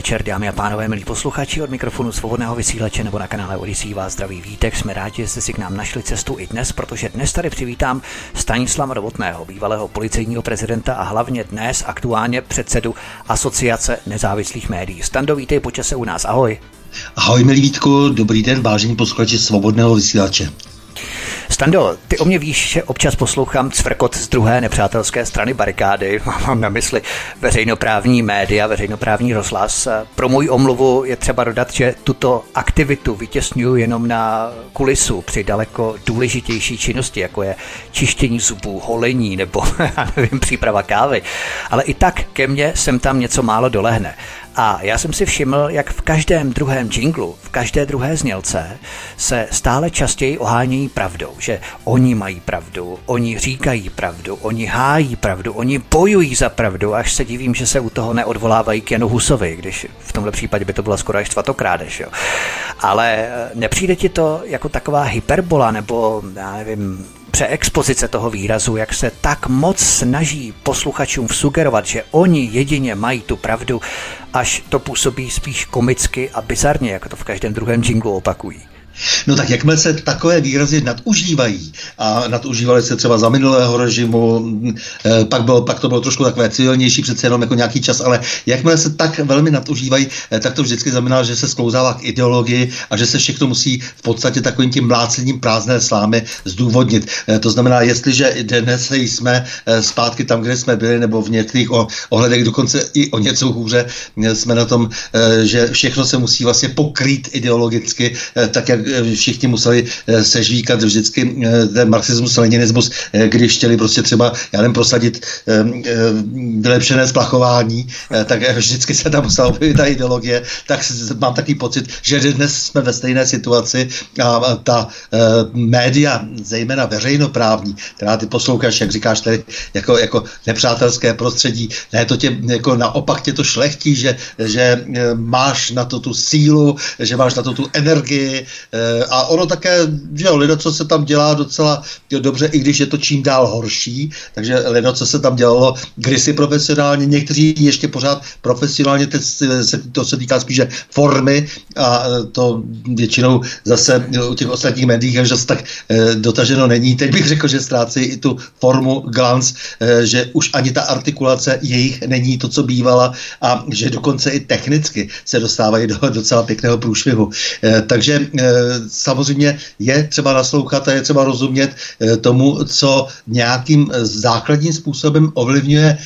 Večer, dámy a pánové, milí posluchači od mikrofonu svobodného vysílače nebo na kanále Odisí vás zdraví vítek. Jsme rádi, že jste si k nám našli cestu i dnes, protože dnes tady přivítám Stanislava Robotného, bývalého policejního prezidenta a hlavně dnes aktuálně předsedu Asociace nezávislých médií. Stando, vítej počase u nás, ahoj. Ahoj, milí Vítku, dobrý den, vážení posluchači svobodného vysílače. Stando, ty o mě víš, že občas poslouchám cvrkot z druhé nepřátelské strany barikády. Mám na mysli veřejnoprávní média, veřejnoprávní rozhlas. Pro můj omluvu je třeba dodat, že tuto aktivitu vytěsňuji jenom na kulisu při daleko důležitější činnosti, jako je čištění zubů, holení nebo, já nevím, příprava kávy. Ale i tak ke mně sem tam něco málo dolehne. A já jsem si všiml, jak v každém druhém jinglu, v každé druhé znělce se stále častěji ohánějí pravdou, že oni mají pravdu, oni říkají pravdu, oni hájí pravdu, oni bojují za pravdu, až se divím, že se u toho neodvolávají k Janu Husovi, když v tomhle případě by to byla skoro až čtvrtokrádež. Jo. Ale eh, nepřijde ti to jako taková hyperbola nebo, já nevím, přeexpozice toho výrazu, jak se tak moc snaží posluchačům sugerovat, že oni jedině mají tu pravdu, až to působí spíš komicky a bizarně, jako to v každém druhém jinglu opakují. No tak jakmile se takové výrazy nadužívají a nadužívali se třeba za minulého režimu, eh, pak, bylo, pak to bylo trošku takové civilnější, přece jenom jako nějaký čas, ale jakmile se tak velmi nadužívají, eh, tak to vždycky znamená, že se sklouzává k ideologii a že se všechno musí v podstatě takovým tím mlácením prázdné slámy zdůvodnit. Eh, to znamená, jestliže dnes jsme zpátky tam, kde jsme byli, nebo v některých ohledech dokonce i o něco hůře, jsme na tom, že všechno se musí vlastně pokrýt ideologicky, tak jak všichni museli eh, sežvíkat vždycky eh, ten marxismus, leninismus, eh, když chtěli prostě třeba, já nevím, prosadit vylepšené splachování, tak vždycky se tam musela objevit ta ideologie, tak mám takový pocit, že dnes jsme ve stejné situaci a ta média, zejména veřejnoprávní, která ty posloucháš, jak říkáš tady, jako, jako nepřátelské prostředí, ne, to tě, jako naopak tě to šlechtí, že, že máš na to tu sílu, že máš na to tu energii, Eh, a ono také, že jo, lido, co se tam dělá docela dobře, i když je to čím dál horší, takže lido, co se tam dělalo kdysi profesionálně, někteří ještě pořád profesionálně, teď se, to se týká spíše formy a eh, to většinou zase u těch ostatních médiích až zase tak eh, dotaženo není. Teď bych řekl, že ztrácí i tu formu glans, že už ani ta artikulace jejich není to, co bývala a že dokonce i technicky se dostávají do docela pěkného průšvihu. Takže samozřejmě je třeba naslouchat a je třeba rozumět eh, tomu, co nějakým základním způsobem ovlivňuje,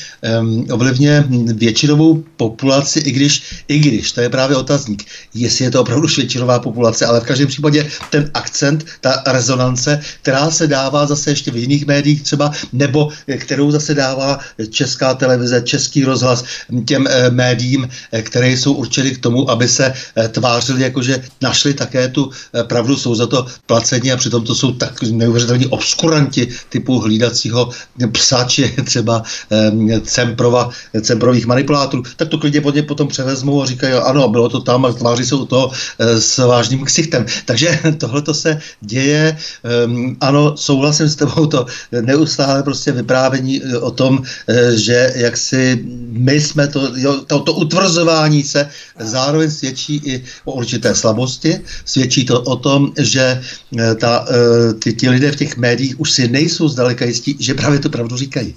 ovlivňuje většinovou populaci, i když, i když, to je právě otazník, jestli je to opravdu většinová populace, ale v každém případě ten akcent, ta rezonance, která se dává zase ještě v jiných médiích třeba, nebo kterou zase dává česká televize, český rozhlas těm eh, médiím, eh, které jsou určeny k tomu, aby se tvářili, jakože našli také tu Eh, pravdu, jsou za to placeni a přitom to jsou tak neuvěřitelní obskuranti typu hlídacího psáče třeba eh, Cemprova, Cemprových manipulátorů, tak to klidně pod potom převezmou a říkají, ano, bylo to tam a tváří se u toho eh, s vážným ksichtem. Takže tohle to se děje. Eh, ano, souhlasím s tebou, to neustále prostě vyprávění eh, o tom, eh, že jak si my jsme to, jo, to, to utvrzování se zároveň svědčí i o určité slabosti, svědčí to o tom, že eh, ta, eh, ty, ti lidé v těch médiích už si nejsou zdaleka jistí, že právě tu pravdu říkají.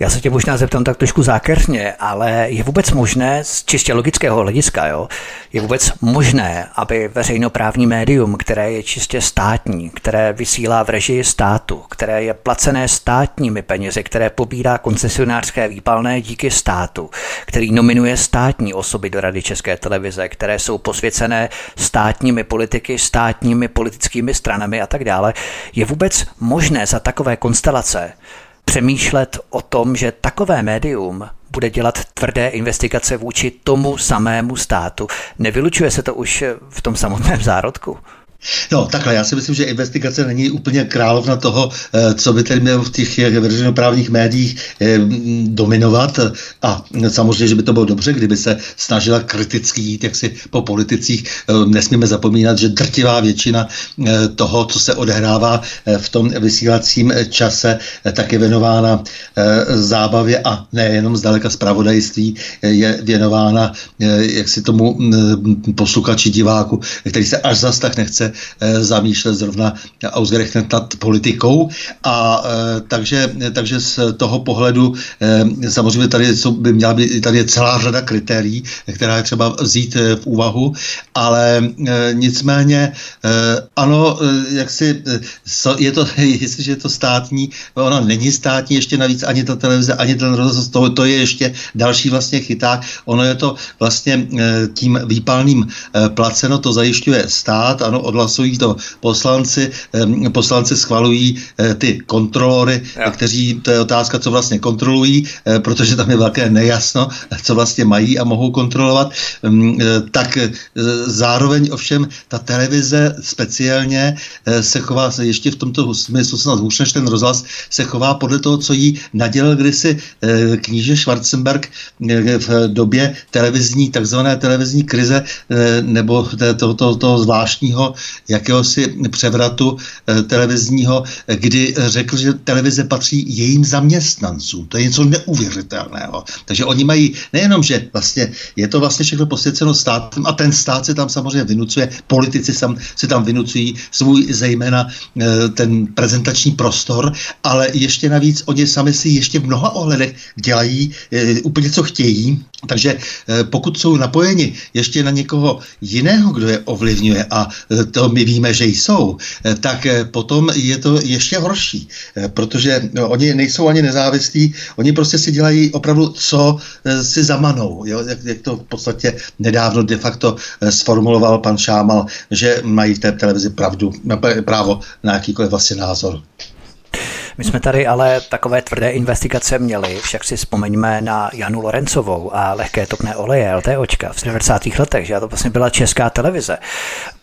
Já se tě možná zeptám tak trošku zákeřně, ale je vůbec možné z čistě logického hlediska, jo, je vůbec možné, aby veřejnoprávní médium, které je čistě státní, které vysílá v režii státu, které je placené státními penězi, které pobírá koncesionářské výpalné díky státu, který nominuje státní osoby do Rady České televize, které jsou posvěcené státními politiky, státními politickými stranami a tak dále, je vůbec možné za takové konstelace přemýšlet o tom, že takové médium bude dělat tvrdé investigace vůči tomu samému státu. Nevylučuje se to už v tom samotném zárodku? No, takhle, já si myslím, že investigace není úplně královna toho, eh, co by tedy mělo v těch veřejnoprávních médiích eh, dominovat. A samozřejmě, že by to bylo dobře, kdyby se snažila kriticky jít jaksi po politicích. Eh, nesmíme zapomínat, že drtivá většina toho, co se odehrává v tom vysílacím čase, tak je věnována zábavě a nejenom zdaleka zpravodajství, je věnována jaksi tomu mm, posluchači, diváku, který se až zas tak nechce Eh, zamýšlet zrovna ausgerechnet nad politikou. A eh, takže, takže z toho pohledu eh, samozřejmě tady by měla být, tady je celá řada kritérií, která je třeba vzít v úvahu, ale nicméně ano, jak si je to, jestliže je to státní, ona není státní, ještě navíc ani ta televize, ani ten rozhlas, to, to je ještě další vlastně chyták. Ono je to vlastně tím výpalným placeno, to zajišťuje stát, ano, od odhlasují to poslanci, poslanci schvalují eh, ty kontrolory, ja. kteří, to je otázka, co vlastně kontrolují, eh, protože tam je velké nejasno, co vlastně mají a mohou kontrolovat, eh, tak zároveň ovšem ta televize speciálně se chová ještě v tomto smyslu snad hůř než ten rozhlas, se chová podle toho, co jí nadělil kdysi kníže Schwarzenberg v době televizní, takzvané televizní krize nebo toho, toho, toho zvláštního jakéhosi převratu eh, televizního, kdy řekl, že televize patří jejím zaměstnancům. To je něco neuvěřitelného. Takže oni mají nejenom, že vlastně je to vlastně všechno posvěceno státem a ten stát se tam samozřejmě vynucuje, politici sam, se tam vynucují svůj zejména eh, ten prezentační prostor, ale ještě navíc oni sami si ještě v mnoha ohledech dělají eh, úplně co chtějí, takže pokud jsou napojeni ještě na někoho jiného, kdo je ovlivňuje a to my víme, že jsou, eh, tak eh, potom je to ještě horší, eh, protože no, oni nejsou ani nezávislí, oni prostě si dělají opravdu, co si zamanou. Jo? Jak, jak to v podstatě nedávno de facto sformuloval pan Šámal, že mají v té televizi pravdu, právo na jakýkoliv vlastně názor. My jsme tady ale takové tvrdé investigace měli, však si vzpomeňme na Janu Lorencovou a lehké topné oleje, LTOčka v 90. letech, že to vlastně byla česká televize.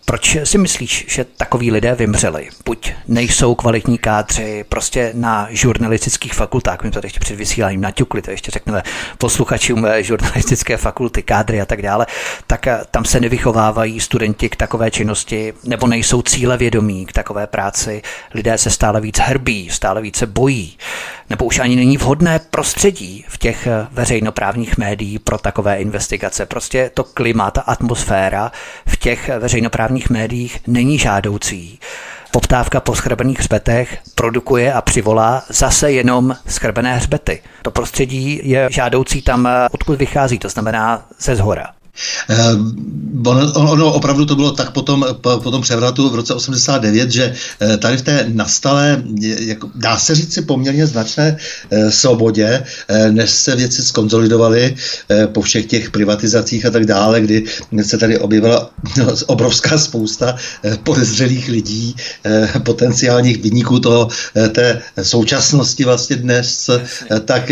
Proč si myslíš, že takoví lidé vymřeli? Buď nejsou kvalitní kádři, prostě na žurnalistických fakultách, my to ještě před vysíláním naťukli, to ještě řekneme posluchačům žurnalistické fakulty, kádry a tak dále, tak eh, tam se nevychovávají studenti k takové činnosti, nebo nejsou cíle vědomí k takové práci. Lidé se stále víc hrbí, stále více bojí, nebo už ani není vhodné prostředí v těch eh, veřejnoprávních médií pro takové investigace. Prostě to klima, ta atmosféra v těch veřejnoprávních sociálních médiích není žádoucí. Poptávka po schrbených hřbetech produkuje a přivolá zase jenom schrbené hřbety. To prostředí je žádoucí tam, odkud vychází, to znamená ze zhora. Eh, ono, ono opravdu to bylo tak potom, po, po tom převratu v roce 89, že eh, tady v té nastalé, jako, dá se říct si poměrně značné eh, svobodě, než se věci skonzolidovaly po všech těch privatizacích a tak dále, kdy se tady objevila obrovská spousta podezřelých lidí, potenciálních vyniků toho, té současnosti vlastně dnes, tak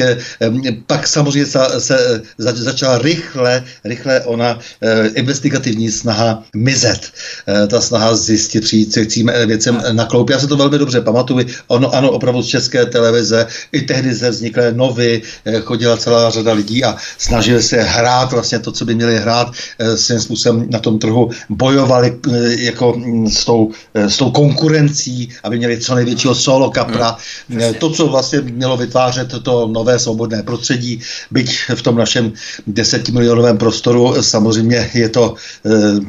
pak samozřejmě se, se začala rychle, rychle ona e, investigativní snaha mizet, e, ta snaha zjistit, přijít se tím věcem na kloup. Já se to velmi dobře pamatuju. Ono, ano, opravdu z české televize, i tehdy se vznikly novy, e, chodila celá řada lidí a snažili se hrát vlastně to, co by měli hrát, e, svým způsobem na tom trhu bojovali e, jako s tou, e, s tou konkurencí, aby měli co největšího solo kapra. E, to, co vlastně mělo vytvářet to nové svobodné prostředí, byť v tom našem desetimilionovém prostoru samozřejmě je to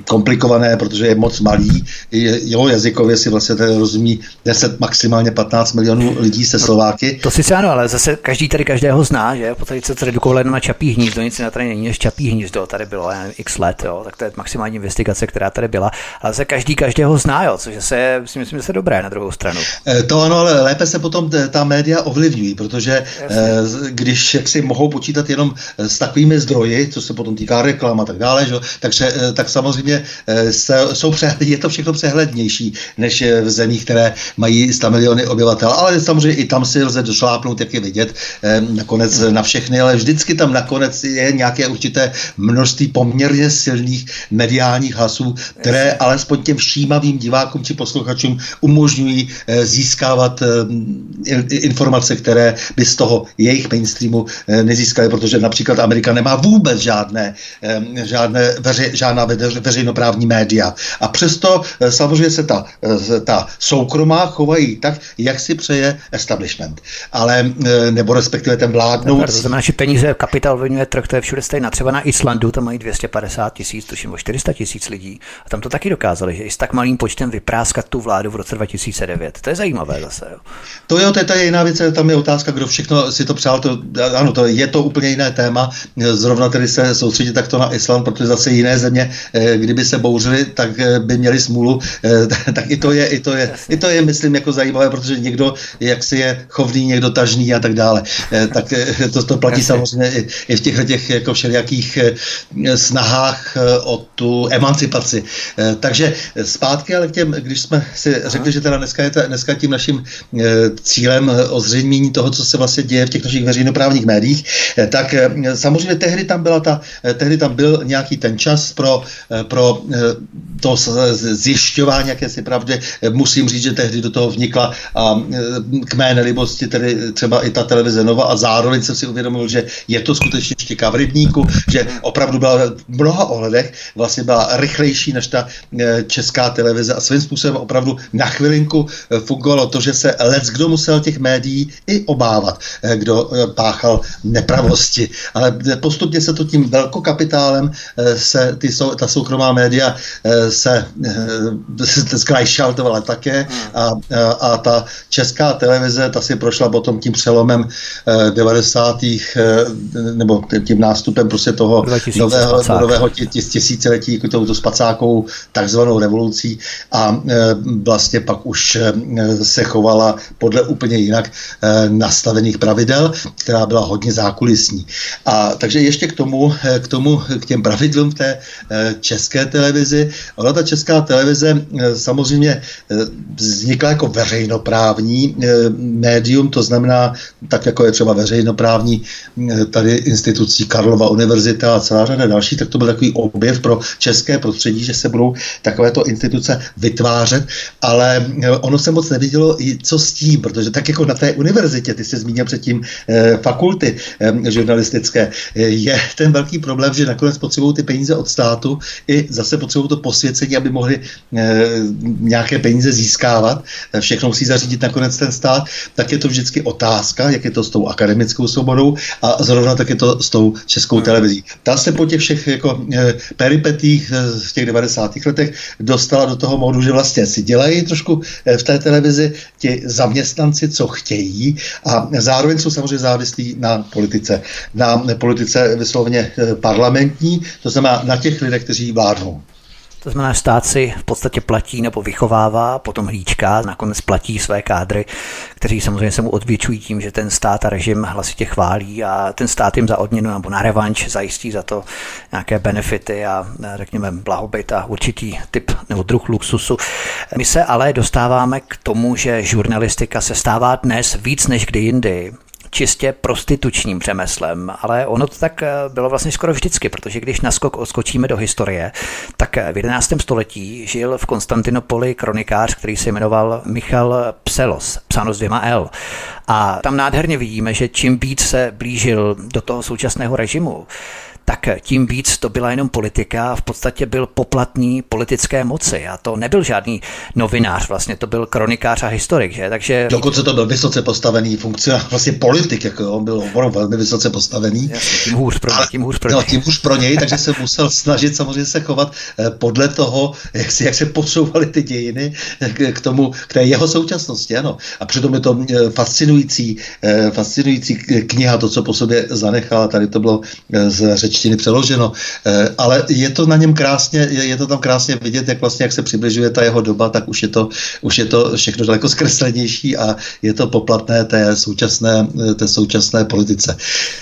komplikované, protože je moc malý. Jeho jazykově si vlastně rozumí 10, maximálně 15 milionů lidí se Slováky. To si ano, ale zase každý tady každého zná, že? Potom se to redukovalo na Čapí hnízdo, nic na tady není než Čapí hnízdo, tady bylo já nevím, x let, jo? tak to je maximální investigace, která tady byla, ale zase každý každého zná, jo? což se, si myslím, že se dobré na druhou stranu. To ano, ale lépe se potom ta média ovlivňují, protože Jasně. když jak si mohou počítat jenom s takovými zdroji, co se potom týká reklam a tak dále, že? takže tak samozřejmě se, jsou přehled, je to všechno přehlednější než v zemích, které mají 100 miliony obyvatel, ale samozřejmě i tam si lze došlápnout, jak je vidět, nakonec na všechny, ale vždycky tam nakonec je nějaké určité množství poměrně silných mediálních hlasů, které alespoň těm všímavým divákům či posluchačům umožňují eh, získávat eh, informace, které by z toho jejich mainstreamu eh, nezískaly, protože například Amerika nemá vůbec žádné, žádné veře, žádná veřejnoprávní média. A přesto samozřejmě se ta, ta soukromá chovají tak, jak si přeje establishment. Ale, nebo respektive ten vládnout. To znamená, že peníze, kapitál ovlivňuje trh, to je všude stejná. Třeba na Islandu tam mají 250 tisíc, tuším o 400 tisíc lidí. A tam to taky dokázali, že i s tak malým počtem vypráskat tu vládu v roce 2009. To je zajímavé zase. Jo. To jo, to je, to je jiná věc, tam je otázka, kdo všechno si to přál. To, ano, to je to úplně jiné téma. Zrovna tedy se soustředit takto na Island, protože zase jiné země, eh, kdyby se bouřili, tak eh, by měli smůlu. Eh, tak i to je, i to je, i to je myslím, jako zajímavé, protože někdo, jak si je chovný, někdo tažný a tak dále. Tak to, to platí Jasně. samozřejmě i, i v těch, těch jako všelijakých snahách o tu emancipaci. Takže zpátky ale k těm, když jsme si řekli, že teda dneska je ta, dneska tím naším cílem ozřejmění toho, co se vlastně děje v těch našich veřejnoprávních médiích, tak samozřejmě tehdy tam byla ta, tehdy tam byl nějaký ten čas pro, pro to zjišťování jakési pravdy. Musím říct, že tehdy do toho vnikla a k mé nelibosti tedy třeba i ta televize Nova a zároveň jsem si uvědomil, že je to skutečně štěka v rybníku, že opravdu byla v mnoha ohledech vlastně byla rychlejší než ta česká televize a svým způsobem opravdu na chvilinku fungovalo to, že se lec kdo musel těch médií i obávat, kdo páchal nepravosti. Ale postupně se to tím velkokapitálem se ty, ta soukromá média se zkrajšaltovala také a, a, a ta česká televize, ta si prošla potom tím přelomem 90. nebo tím nástupem prostě toho nového, nového tisíciletí, jako touto spacákovou takzvanou revolucí a vlastně pak už se chovala podle úplně jinak nastavených pravidel, která byla hodně zákulisní. A takže ještě k tomu, k tomu, k těm pravidlům v té české televizi. Ona ta česká televize samozřejmě vznikla jako veřejnoprávní médium, to znamená tak, jako je třeba veřejnoprávní tady institucí Karlova univerzita a celá řada další, tak to byl takový objev pro české prostředí, že se budou takovéto instituce vytvářet, ale eh, ono se moc nevidělo, co s tím, protože tak jako na té univerzitě, ty jsi zmínil předtím eh, fakulty eh, žurnalistické, je ten velký problém, že nakonec potřebují ty peníze od státu i zase potřebují to posvěcení, aby mohli nějaké peníze získávat. Všechno musí zařídit nakonec ten stát. Tak je to vždycky otázka, jak je to s tou akademickou svobodou a zrovna tak je to s tou českou televizí. Ta se po těch všech jako peripetích v těch 90. letech dostala do toho modu, že vlastně si dělají trošku eh, v té televizi ti zaměstnanci, co chtějí a zároveň jsou samozřejmě závislí na politice. Na politice vysloveně eh, parlamentní, to znamená na těch lidech, kteří vládnou. To znamená, stát si v podstatě platí nebo vychovává, potom hlíčka, nakonec platí své kádry, kteří samozřejmě se mu odvětšují tím, že ten stát a režim hlasitě chválí a ten stát jim za odměnu nebo na revanč zajistí za to nějaké benefity a řekněme blahobyt a určitý typ nebo druh luxusu. My se ale dostáváme k tomu, že žurnalistika se stává dnes víc než kdy jindy čistě prostitučním řemeslem, ale ono to tak eh, bylo vlastně skoro vždycky, protože když naskok odskočíme do historie, tak v 11. století žil v Konstantinopoli kronikář, který se jmenoval Michal Pselos, psáno s dvěma L. A tam nádherně vidíme, že čím víc se blížil do toho současného režimu, tak tím víc to byla jenom politika a v podstatě byl poplatný politické moci. A to nebyl žádný novinář, vlastně to byl kronikář a historik, že? Takže... Dokonce to byl vysoce postavený funkcionář, vlastně politik, jako on byl opravdu velmi vysoce postavený. Jasně, tím hůř pro něj, tím hůř pro no, něj. No, tím hůř pro něj, takže se musel snažit samozřejmě se chovat eh, podle toho, jak, si, jak se posouvaly ty dějiny k tomu, k té jeho současnosti, ano. A přitom je to eh, fascinující, eh, fascinující kniha, to, co po sobě zanechala, tady to bylo z řečtiny přeloženo, ale je to na něm krásně, je to tam krásně vidět, jak vlastně, jak se přibližuje ta jeho doba, tak už je to, už je to všechno daleko zkreslenější a je to poplatné té současné, té současné politice.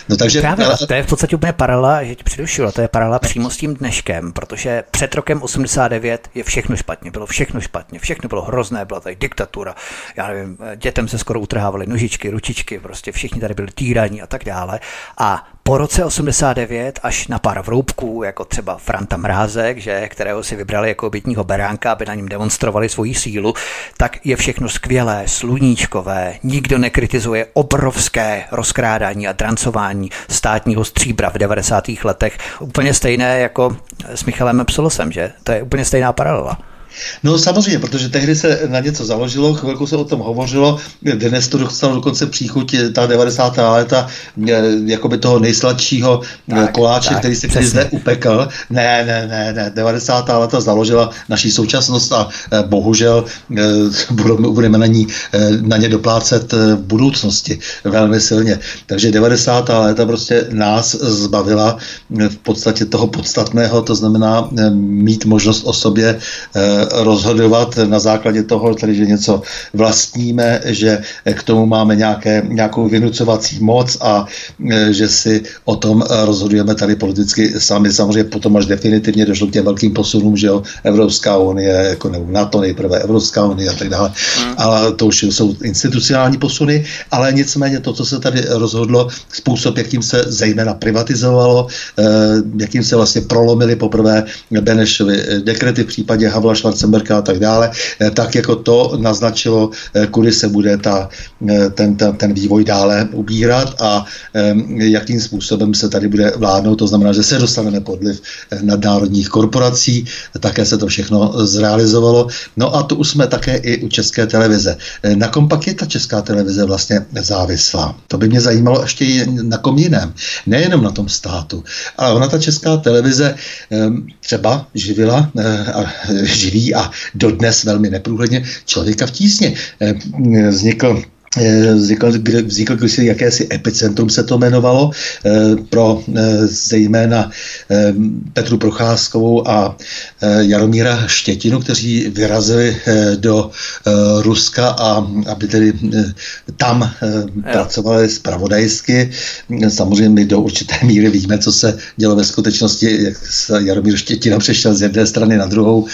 No takže, Právě, ale, to je v podstatě úplně paralela, že ti předušilo, to je paralela přímo s tím dneškem, protože před rokem 89 je všechno špatně, bylo všechno špatně, všechno bylo hrozné, byla tady diktatura, já nevím, dětem se skoro utrhávaly nožičky, ručičky, prostě všichni tady byli týraní a tak dále. A po roce 89 až na pár vroubků, jako třeba Franta Mrázek, že, kterého si vybrali jako obytního beránka, aby na něm demonstrovali svoji sílu, tak je všechno skvělé, sluníčkové, nikdo nekritizuje obrovské rozkrádání a drancování státního stříbra v 90. letech. Úplně stejné jako s Michalem Epsilosem, že? To je úplně stejná paralela. No samozřejmě, protože tehdy se na něco založilo, chvilku se o tom hovořilo, dnes to dostalo dokonce příchuť ta 90. léta jakoby toho nejsladšího tak, koláče, tak, který se který zde upekl. Ne, ne, ne, ne, 90. léta založila naší současnost a eh, bohužel eh, budeme na, ní, eh, na ně doplácet v budoucnosti velmi silně. Takže 90. léta prostě nás zbavila v podstatě toho podstatného, to znamená mít možnost o sobě rozhodovat na základě toho, tedy, že něco vlastníme, že k tomu máme nějaké, nějakou vynucovací moc a e, že si o tom rozhodujeme tady politicky sami. Samozřejmě potom až definitivně došlo k těm velkým posunům, že jo, Evropská unie, jako nebo NATO nejprve Evropská unie a tak dále. Hmm. Ale to už jsou institucionální posuny, ale nicméně to, co se tady rozhodlo, způsob, jakým se zejména privatizovalo, e, jakým se vlastně prolomili poprvé Benešovi dekrety v případě Havla Schwarzenberga a tak dále, eh, tak jako to naznačilo, eh, kudy se bude ta, eh, ten, ten, ten vývoj dále ubírat a jakým způsobem se tady bude vládnout. To znamená, že se dostaneme pod vliv nadnárodních korporací, také se to všechno zrealizovalo. No a tu už jsme také i u české televize. Na kom pak je ta česká televize vlastně závislá? To by mě zajímalo ještě na kom jiném. Nejenom na tom státu, ale ona ta česká televize třeba živila a živí a dodnes velmi neprůhledně člověka v tísně. Eh, vznikl Eh, vznikl, vznikl kdysi jakési epicentrum se to jmenovalo eh, pro eh, zejména Petru Procházkovou a Jaromíra Štětinu, kteří vyrazili do Ruska a aby tedy tam pracovali spravodajsky. Samozřejmě my do určité míry víme, co se dělo ve skutečnosti, jak Jaromír Štětina přešel z jedné strany na druhou,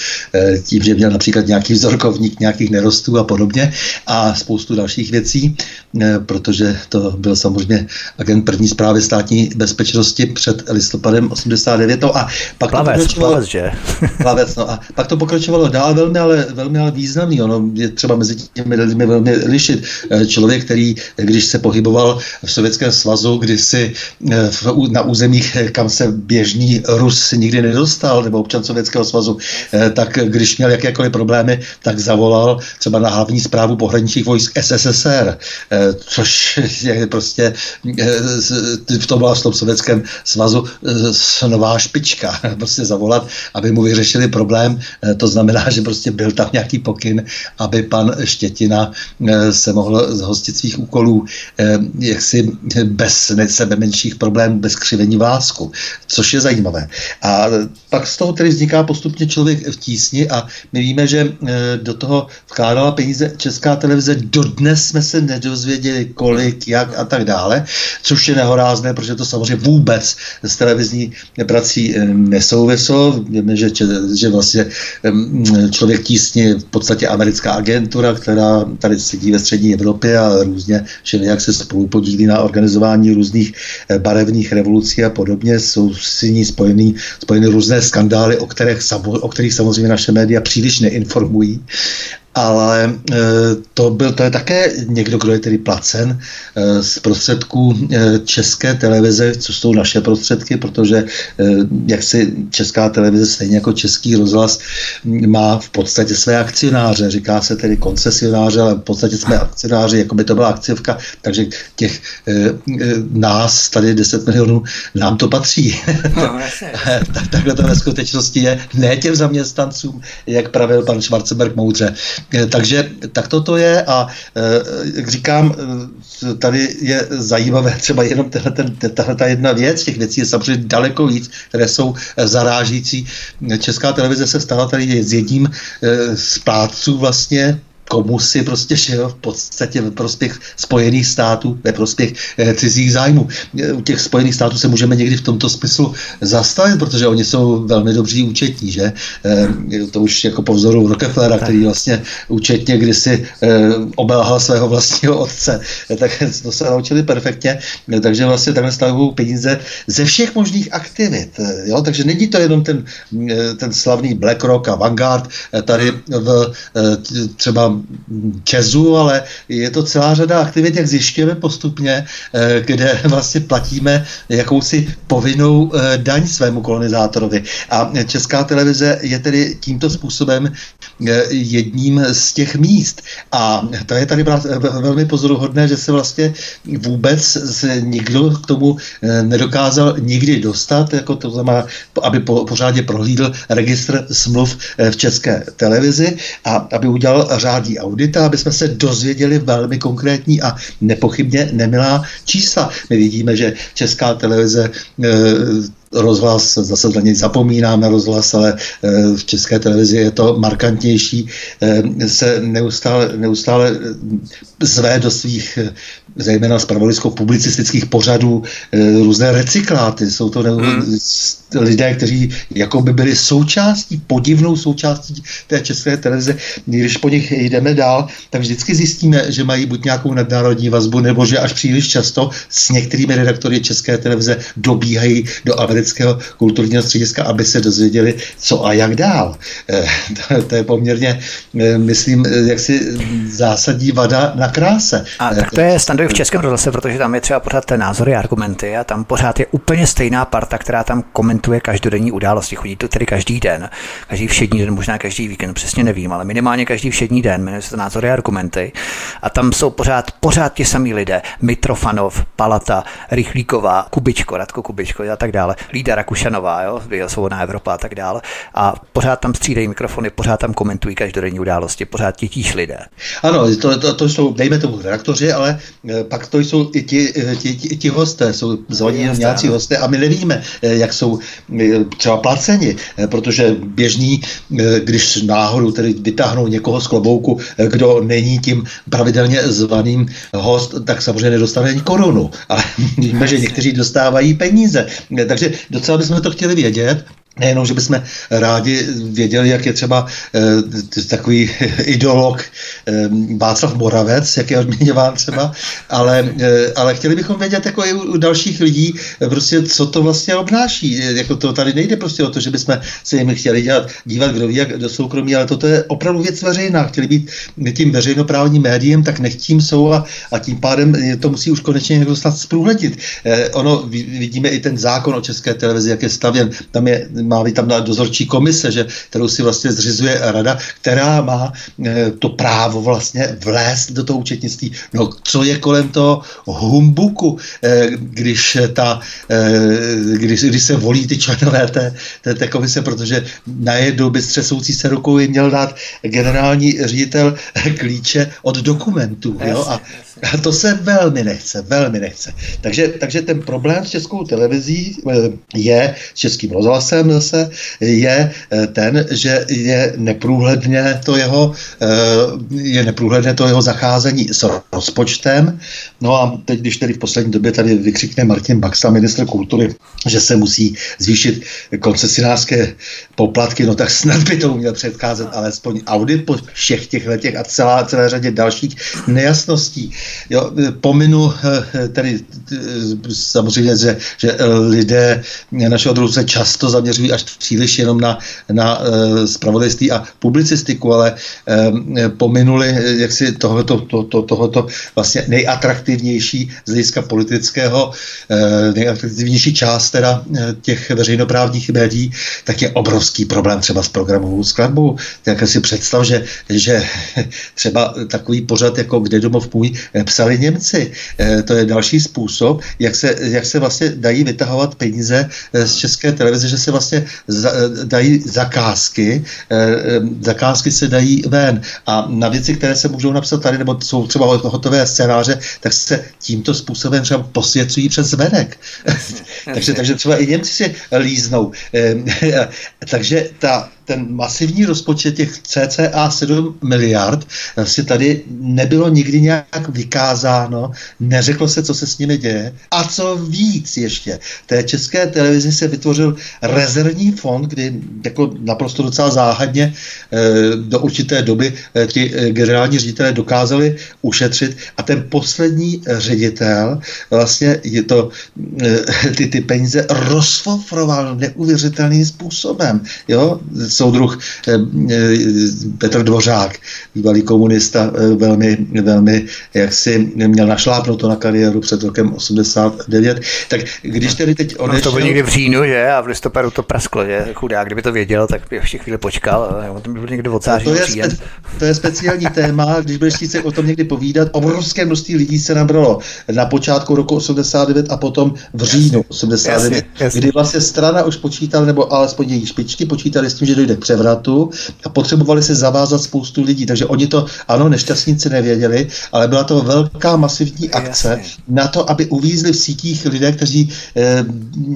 tím, že měl například nějaký vzorkovník nějakých nerostů a podobně a spoustu dalších věcí věcí, eh, protože to byl samozřejmě agent první zprávy státní bezpečnosti před listopadem 89. No a pak plavec, to pokračovalo, plavec, že? plavec, no a pak to pokračovalo dál velmi, ale, velmi ale významný. Ono je třeba mezi těmi lidmi velmi lišit. Eh, člověk, který, když se pohyboval v Sovětském svazu, kdy si eh, na územích, kam se běžný Rus nikdy nedostal, nebo občan Sovětského svazu, tak když měl jakékoliv problémy, tak zavolal třeba na hlavní zprávu pohraničních vojsk SSSR Hitler, eh, což je prostě eh, v tom byla v sovětském svazu eh, nová špička, prostě zavolat, aby mu vyřešili problém, to znamená, že prostě byl tam nějaký pokyn, aby pan Štětina se mohl zhostit svých úkolů jaksi bez sebe menších problémů, bez křivení vlásku, což je zajímavé. A pak z toho tedy vzniká postupně člověk v tísni a my víme, že do toho vkládala peníze Česká televize. Dodnes jsme se nedozvěděli, kolik, jak a tak dále, což je nehorázné, protože to samozřejmě vůbec s televizní prací nesouvislo. Víme, že, že vlastně člověk tísně v podstatě americká agentura, která tady sedí ve střední Evropě a různě, že jak se spolu podílí na organizování různých eh, barevných revolucí a podobně. Jsou s ní spojený, spojeny různé skandály, o kterých, o kterých samozřejmě naše média příliš neinformují. Ale to, byl, to je také někdo, kdo je tedy placen z prostředků české televize, co jsou naše prostředky, protože jak si česká televize, stejně jako český rozhlas, má v podstatě své akcionáře. Říká se tedy koncesionáře, ale v podstatě jsme akcionáři, jako by to byla akciovka, takže těch nás, tady 10 milionů, nám to patří. No, Takhle to ve skutečnosti je. Ne těm zaměstnancům, jak pravil pan Schwarzenberg moudře. Eh, takže tak to je a eh, jak říkám, eh, tady je zajímavé třeba jenom tahle ta jedna věc, těch věcí je samozřejmě daleko víc, které jsou zarážící. Česká televize se stala tady s jedním z plátců vlastně komu si prostě, jo, v podstatě ve prospěch Spojených států, ve prospěch e, cizích zájmů. Eh, u těch Spojených států se můžeme někdy v tomto smyslu zastavit, protože oni jsou velmi dobří účetní, že? E, to už jako po vzoru Rockefellera, který vlastně účetně kdysi e, obelhal svého vlastního otce, e, tak to se naučili perfektně, e, takže vlastně takhle stavují peníze ze všech možných aktivit, jo? takže není to jenom ten, ten slavný BlackRock a Vanguard, tady v třeba Česu, ale je to celá řada aktivit, jak zjišťujeme postupně, eh, kde vlastně platíme jakousi povinnou eh, daň svému kolonizátorovi. A Česká televize je tedy tímto způsobem eh, jedním z těch míst. A to je tady velmi pozoruhodné, že se vlastně vůbec nikdo k tomu nedokázal nikdy dostat, jako to znamená, aby po, pořádně prohlídl registr smluv v České televizi a aby udělal řád provádí audita, aby jsme se dozvěděli velmi konkrétní a nepochybně nemilá čísla. My vidíme, že Česká televize e, rozhlas, zase za něj zapomínám na rozhlas, ale e, v české televizi je to markantnější, e, se neustále, neustále zve do svých zejména spravodajsko-publicistických pořadů různé recykláty. Jsou to hmm. lidé, kteří jako by byli součástí, podivnou součástí té české televize. Když po nich jdeme dál, tak vždycky zjistíme, že mají buď nějakou nadnárodní vazbu, nebo že až příliš často s některými redaktory české televize dobíhají do amerického kulturního střediska, aby se dozvěděli, co a jak dál. Eh, to, to je poměrně, eh, myslím, eh, jaksi zásadní vada na kráse. A tak to je standard v českém rozhlase, protože tam je třeba pořád té názory, argumenty a tam pořád je úplně stejná parta, která tam komentuje každodenní události. Chodí to tedy každý den, každý všední den, možná každý víkend, přesně nevím, ale minimálně každý všední den, jmenuje se to názory a argumenty. A tam jsou pořád, pořád ti samí lidé. Mitrofanov, Palata, Rychlíková, Kubičko, Radko Kubičko a tak dále. Lída Rakušanová, jo, Svobodná Evropa a tak dále. A pořád tam střídají mikrofony, pořád tam komentují každodenní události, pořád ti tíž lidé. Ano, to, to, to jsou, dejme tomu redaktoři, ale eh, pak to jsou i ti, eh, ti, ti, ti hosté, jsou zvaní nějací hosté a my nevíme, eh, jak jsou třeba placeni, protože běžní, když náhodou tedy vytáhnou někoho z klobouku, kdo není tím pravidelně zvaným host, tak samozřejmě nedostane ani korunu. Ale víme, že někteří dostávají peníze. Takže docela bychom to chtěli vědět. Nejenom, že bychom rádi věděli, jak je třeba e, takový ideolog e, Václav Moravec, jak je odměňován třeba, ale, e, ale chtěli bychom vědět jako i u, u dalších lidí, prostě, co to vlastně obnáší. Jako to tady nejde prostě o to, že bychom se jim chtěli dělat, dívat, kdo ví, jak do soukromí, ale toto je opravdu věc veřejná. Chtěli být tím veřejnoprávním médiem, tak nechtím jsou a, a tím pádem to musí už konečně někdo snad zprůhledit. E, ono, vidíme i ten zákon o české televizi, jak je stavěn. Tam je má být tam dozorčí komise, že, kterou si vlastně zřizuje rada, která má e, to právo vlastně vlézt do toho účetnictví. No, co je kolem toho humbuku, e, když, ta, e, když, když se volí ty členové té, té, té komise, protože najednou by střesoucí se rukou jim měl dát generální ředitel klíče od dokumentů. Jo? A, a to se velmi nechce, velmi nechce. Takže, takže ten problém s českou televizí je, s českým rozhlasem, zase je eh, ten, že je neprůhledně to jeho, eh, je neprůhledné to jeho zacházení s rozpočtem. No a teď, když tedy v poslední době tady vykřikne Martin Baxa, ministr kultury, že se musí zvýšit koncesionářské poplatky, no tak snad by to měl předcházet alespoň audit po všech těch letech a celá, celé řadě dalších nejasností. Jo, pominu eh, tedy samozřejmě, že, že lidé našeho druhu se často zaměřují zaměřují až příliš jenom na, na spravodajství a publicistiku, ale pominuli jaksi tohoto, to, to, tohoto vlastně nejatraktivnější z hlediska politického, nejatraktivnější část teda těch veřejnoprávních médií, tak je obrovský problém třeba s programovou skladbou. Tak si představ, že, že třeba takový pořad jako Kde domov můj psali Němci. To je další způsob, jak se, jak se vlastně dají vytahovat peníze z české televize, že se vlastně dají zakázky, zakázky se dají ven a na věci, které se můžou napsat tady, nebo jsou třeba hotové scénáře, tak se tímto způsobem třeba posvěcují přes venek. takže, takže třeba i Němci si líznou. takže ta ten masivní rozpočet těch cca 7 miliard si tady nebylo nikdy nějak vykázáno, neřeklo se, co se s nimi děje. A co víc ještě, té české televizi se vytvořil rezervní fond, kdy jako naprosto docela záhadně eh, do určité doby eh, ti eh, generální ředitelé dokázali ušetřit a ten poslední ředitel vlastně je to, ty, ty peníze rozfofroval neuvěřitelným způsobem. Jo? Soudruh eh, eh, Petr Dvořák, bývalý komunista, eh, velmi, velmi jak si měl našlápnuto na kariéru před rokem 89. Tak když tedy teď odešel... No to bylo někdy v říjnu, že? A v listopadu to prasklo, že? Chudák, kdyby to věděl, tak by ještě chvíli počkal. On to byl někdy od září to, je spe, to je speciální téma, když budeš chtít o tom někdy povídat. Obrovské množství lidí se nabralo na počátku roku 89 a potom v říjnu 89, jasně, jasně. kdy vlastně strana už počítala, nebo alespoň její špičky počítali s tím, že dojde k převratu a potřebovali se zavázat spoustu lidí. Takže oni to, ano, nešťastníci nevěděli, ale byla to velká masivní akce Jasně. na to, aby uvízli v sítích lidé, kteří eh,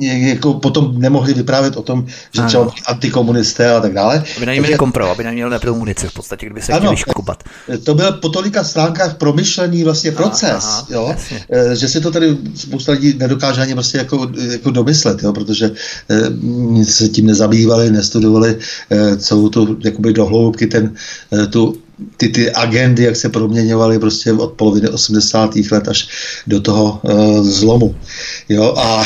jako potom nemohli vyprávět o tom, že třeba antikomunisté a tak dále. Aby na měli kompro, aby neměli nebyl munici v podstatě, kdyby se ano, chtěli škubat. To byl po tolika stránkách promyšlený vlastně proces, aha, jo, eh, že si to tady spousta lidí nedokáže ani prostě jako, jako domyslet, jo, protože eh, se tím nezabývali, nestudovali celou tu jakoby dohloubky ten, eh, tu ty, ty agendy, jak se proměňovaly prostě od poloviny 80. let až do toho uh, zlomu. Jo, a uh,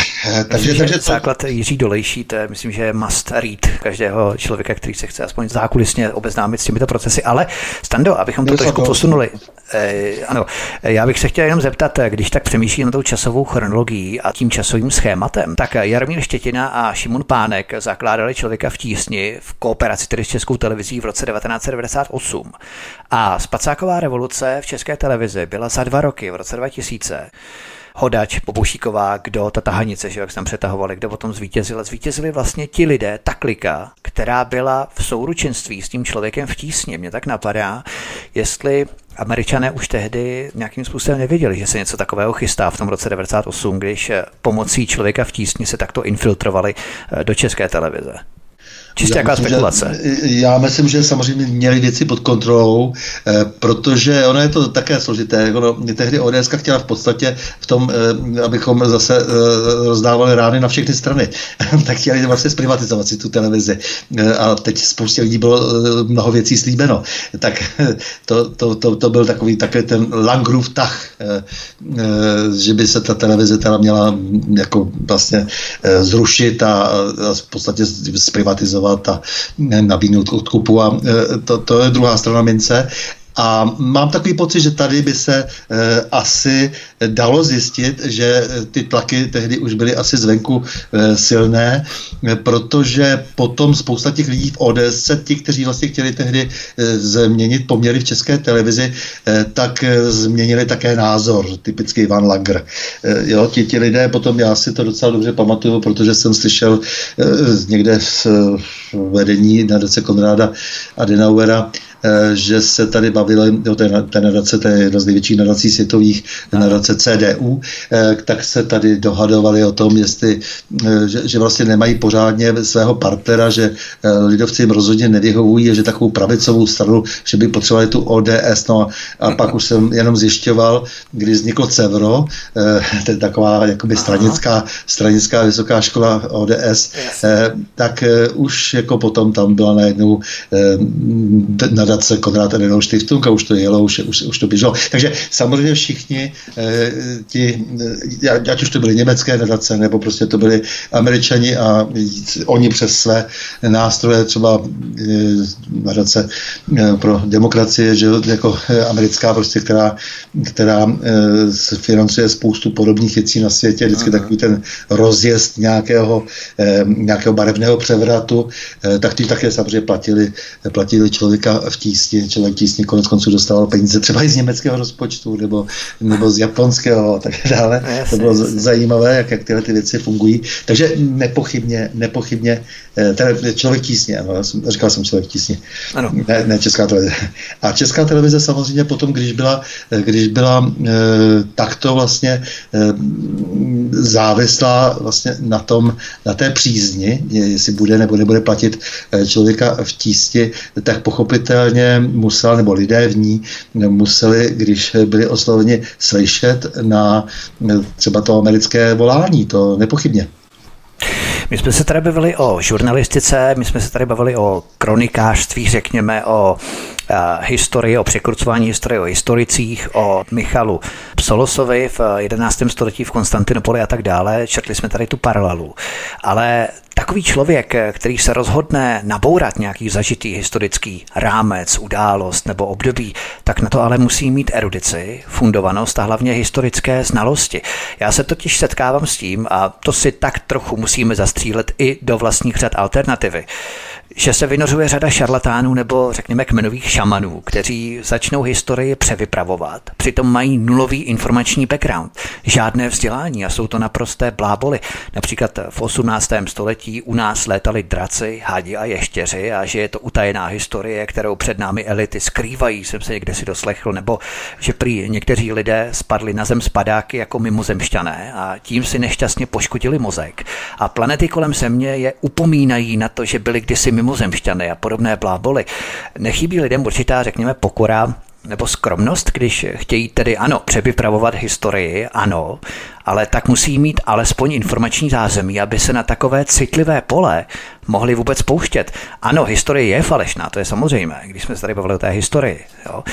takže, myslím, takže to... Základ Jiří Dolejší, to je, myslím, že je must read každého člověka, který se chce aspoň zákulisně obeznámit s těmito procesy. Ale Stando, abychom to trošku posunuli. Eh, ano, já bych se chtěl jenom zeptat, když tak přemýšlím na tou časovou chronologií a tím časovým schématem, tak Jaromír Štětina a Šimon Pánek zakládali člověka v tísni v kooperaci tedy s Českou televizí v roce 1998. A Spacáková revoluce v české televizi byla za dva roky, v roce 2000. Hodač, Pobušíková, kdo, ta tahanice, že jak se tam přetahovali, kdo potom zvítězil. Zvítězili vlastně ti lidé, ta klika, která byla v souručenství s tím člověkem v tísně. Mě tak napadá, jestli Američané už tehdy nějakým způsobem nevěděli, že se něco takového chystá v tom roce 98, když pomocí člověka v tísni se takto infiltrovali do české televize. Čistě jaká spekulace. Že, já myslím, že samozřejmě měli věci pod kontrolou, eh, protože ono je to také složité. Ono, tehdy ODS chtěla v podstatě v tom, eh, abychom zase eh, rozdávali rány na všechny strany, tak chtěli vlastně zprivatizovat si tu televizi. Eh, a teď spoustě lidí bylo eh, mnoho věcí slíbeno. Tak to, to, to, to byl takový také ten Langrův tah, eh, že by se ta televize teda měla mm, jako vlastně zrušit a, a v podstatě zprivatizovat realizovat a nabídnout odkupu a e, to, to je druhá strana mince. A mám takový pocit, že tady by se e, asi dalo zjistit, že ty tlaky tehdy už byly asi zvenku e, silné, protože potom spousta těch lidí v ODS, ti, kteří vlastně chtěli tehdy e, změnit poměry v české televizi, e, tak e, změnili také názor, typický Ivan Langer. E, jo, ti, ti lidé potom, já si to docela dobře pamatuju, protože jsem slyšel e, někde v, v vedení nadace Konráda Adenauera, Eh, že se tady bavili o té, té nadace, to je jedna z největších nadací světových, nadace CDU, eh, tak se tady dohadovali o tom, jestli, eh, že, že vlastně nemají pořádně svého partnera, že lidovci jim rozhodně nevyhovují, že takovou pravicovou stranu, že by potřebovali tu ODS, no a pak už jsem jenom zjišťoval, kdy vzniklo CEVRO, to je taková jakoby stranická, stranická vysoká škola ODS, yes. tak už jako potom tam byla najednou nadace nadace Konrad Adenauer Stiftung a už to jelo, už, už, už to běželo. Takže samozřejmě všichni ti, ať už to byly německé nadace, nebo prostě to byli američani a oni přes své nástroje, třeba nadace pro demokracie, že jako americká prostě, která, která financuje spoustu podobných věcí na světě, vždycky Aha. takový ten rozjezd nějakého, nějakého barevného převratu, tak ty také samozřejmě platili, platili člověka v tísni, člověk v tísni konec konců dostával peníze třeba i z německého rozpočtu nebo, nebo z japonského a tak dále. No, to bylo zajímavé, jak, jak tyhle ty věci fungují. Takže nepochybně, nepochybně, eh, teda člověk tísně, ano, říkal jsem člověk tísně, ano. Ne, ne česká televize. A česká televize samozřejmě potom, když byla, eh, když byla e, takto vlastně e, závislá vlastně na tom, na té přízni, jestli bude nebo nebude platit člověka v tísti, tak pochopitelně musel, nebo lidé v ní museli, když byli osloveni, slyšet na třeba to americké volání, to nepochybně. My jsme se tady bavili o žurnalistice, my jsme se tady bavili o kronikářství, řekněme, o historii, o překrucování historie, o historicích, o Michalu Psolosovi v 11. století v Konstantinopoli a tak dále. Četli jsme tady tu paralelu. Ale Takový člověk, který se rozhodne nabourat nějaký zažitý historický rámec, událost nebo období, tak na to ale musí mít erudici, fundovanost a hlavně historické znalosti. Já se totiž setkávám s tím, a to si tak trochu musíme zastřílet i do vlastních řad alternativy, že se vynořuje řada šarlatánů nebo řekněme kmenových šamanů, kteří začnou historii převypravovat. Přitom mají nulový informační background, žádné vzdělání a jsou to naprosté bláboli. Například v 18. století u nás létali draci, hadi a ještěři a že je to utajená historie, kterou před námi elity skrývají, jsem se někde si doslechl, nebo že prý někteří lidé spadli na zem spadáky jako mimozemšťané a tím si nešťastně poškodili mozek. A planety kolem Země je upomínají na to, že byli kdysi mimozemšťany a podobné bláboli. Nechybí lidem určitá, řekněme, pokora nebo skromnost, když chtějí tedy ano, převypravovat historii, ano, ale tak musí mít alespoň informační zázemí, aby se na takové citlivé pole mohli vůbec pouštět. Ano, historie je falešná, to je samozřejmé, když jsme se tady bavili o té historii. Jo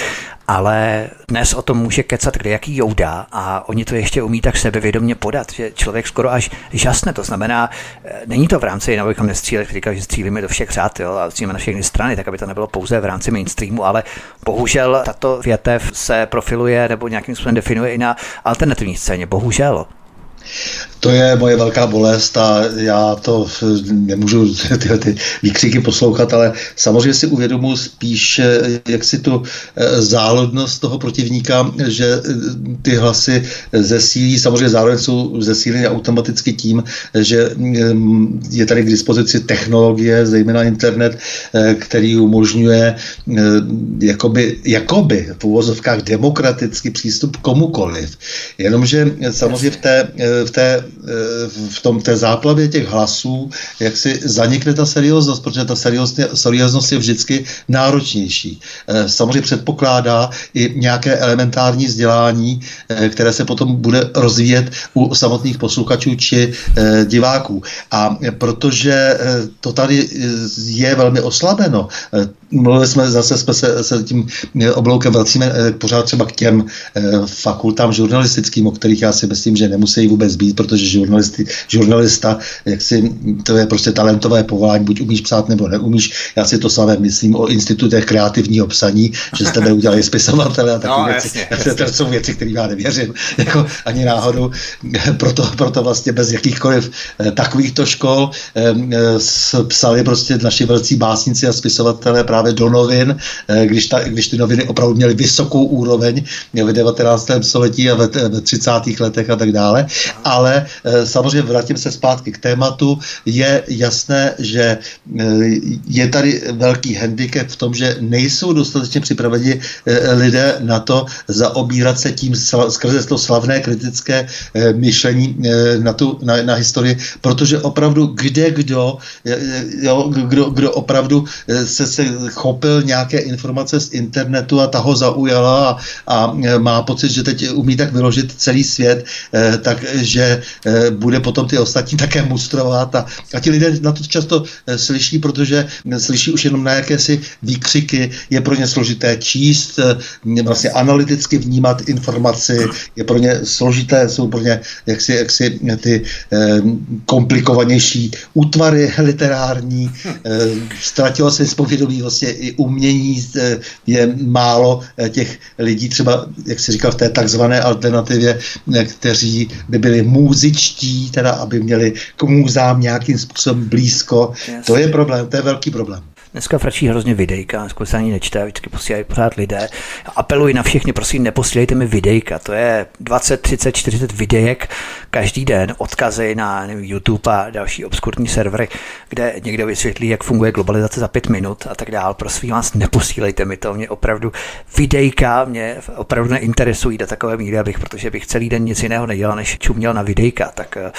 ale dnes o tom může kecat kde jaký jouda a oni to ještě umí tak sebevědomě podat, že člověk skoro až žasne. To znamená, eh, není to v rámci, nebo bychom nestříleli, říkali, že střílíme do všech řád jo, a střílíme na všechny strany, tak aby to nebylo pouze v rámci mainstreamu, ale bohužel tato větev se profiluje nebo nějakým způsobem definuje i na alternativní scéně. Bohužel. To je moje velká bolest a já to nemůžu tyhle ty výkřiky poslouchat, ale samozřejmě si uvědomuji spíš, jak si tu eh, záludnost toho protivníka, že eh, ty hlasy zesílí, samozřejmě zároveň jsou zesíleny automaticky tím, že mm, je tady k dispozici technologie, zejména internet, eh, který umožňuje jakoby, jakoby v uvozovkách demokratický přístup komukoliv. Jenomže samozřejmě v té, v té v tom té záplavě těch hlasů, jak si zanikne ta serióznost, protože ta serióznost je vždycky náročnější. Eh, samozřejmě předpokládá i nějaké elementární vzdělání, eh, které se potom bude rozvíjet u samotných posluchačů či eh, diváků. A protože to tady je velmi oslabeno, mluvili jsme zase jsme se, se tím obloukem vracíme pořád třeba k těm fakultám žurnalistickým, o kterých já si myslím, že nemusí vůbec být, protože žurnalisty, žurnalista, jak si, to je prostě talentové povolání, buď umíš psát nebo neumíš. Já si to samé myslím o institutech kreativního psaní, že jste udělali spisovatele a takové no, věci. Jasně, jasně. To jsou věci, kterým já nevěřím, jako ani náhodou. Proto, proto vlastně bez jakýchkoliv eh, takovýchto škol eh, psali prostě naši velcí básníci a spisovatelé právě do novin, eh, když, ta, když ty noviny opravdu měly vysokou úroveň v 19. století a ve, ve 30. letech a tak dále. Ale samozřejmě vrátím se zpátky k tématu, je jasné, že eh, je tady velký handicap v tom, že nejsou dostatečně připraveni eh, lidé na to zaobírat se tím skrze to slavné kritické eh, myšlení na, tu, na, na historii, protože opravdu kde kdo, jo, kdo, kdo opravdu se, se chopil nějaké informace z internetu a ta ho zaujala a, a má pocit, že teď umí tak vyložit celý svět, takže bude potom ty ostatní také mustrovat a, a ti lidé na to často slyší, protože slyší už jenom na jakési výkřiky, je pro ně složité číst, vlastně analyticky vnímat informaci, je pro ně složité, jsou pro ně jaksi, jaksi ty komplikovanější útvary literární, ztratilo se zpovědomí vlastně i umění, eh, je málo eh, těch lidí, třeba, jak se říkal, v té takzvané alternativě, eh, kteří by byli muzičtí, teda aby měli k můzám nějakým způsobem blízko. Yes. To je problém, to je velký problém. Dneska fračí hrozně videjka, skoro se ani nečte, vždycky posílají pořád lidé. Apeluji na všechny, prosím, neposílejte mi videjka. To je 20, 30, 40 videjek každý den, odkazy na nevím, YouTube a další obskurní servery, kde někdo vysvětlí, jak funguje globalizace za pět minut a tak dál. Prosím vás, neposílejte mi to. Mě opravdu videjka mě opravdu neinteresují do takové míry, abych, protože bych celý den nic jiného nedělal, než čuměl na videjka. Tak eh,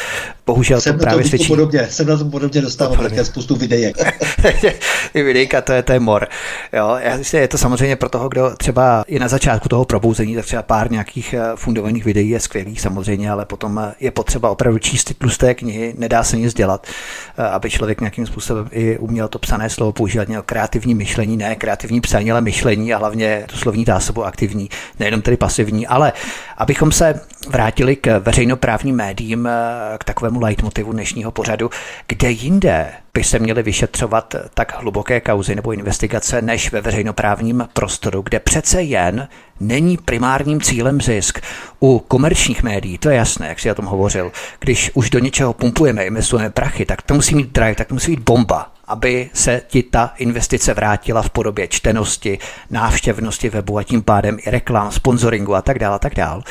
bohužel jsem to právě to svědčí. Podobně, jsem na tom podobně dostával také spoustu videjek. videjka, to je, to je mor. Jo, je to samozřejmě pro toho, kdo třeba je na začátku toho probouzení, tak třeba pár nějakých eh, fundovaných videí je skvělých samozřejmě, ale potom eh, je potřeba opravdu číst ty tlusté knihy, nedá se nic dělat, eh, aby člověk nějakým způsobem i uměl to psané slovo používat, měl kreativní myšlení, ne kreativní psaní, ale myšlení a hlavně tu slovní zásobu aktivní, nejenom tedy pasivní, ale abychom se vrátili k veřejnoprávním médiím, k takovému leitmotivu dnešního pořadu, kde jinde by se měly vyšetřovat tak hluboké kauzy nebo investigace než ve veřejnoprávním prostoru, kde přece jen není primárním cílem zisk. U komerčních médií, to je jasné, jak si o tom hovořil, když už do něčeho pumpujeme, investujeme prachy, tak to musí mít drive, tak to musí být bomba, aby se ti ta investice vrátila v podobě čtenosti, návštěvnosti webu a tím pádem i reklam, sponsoringu a tak dále, a tak dále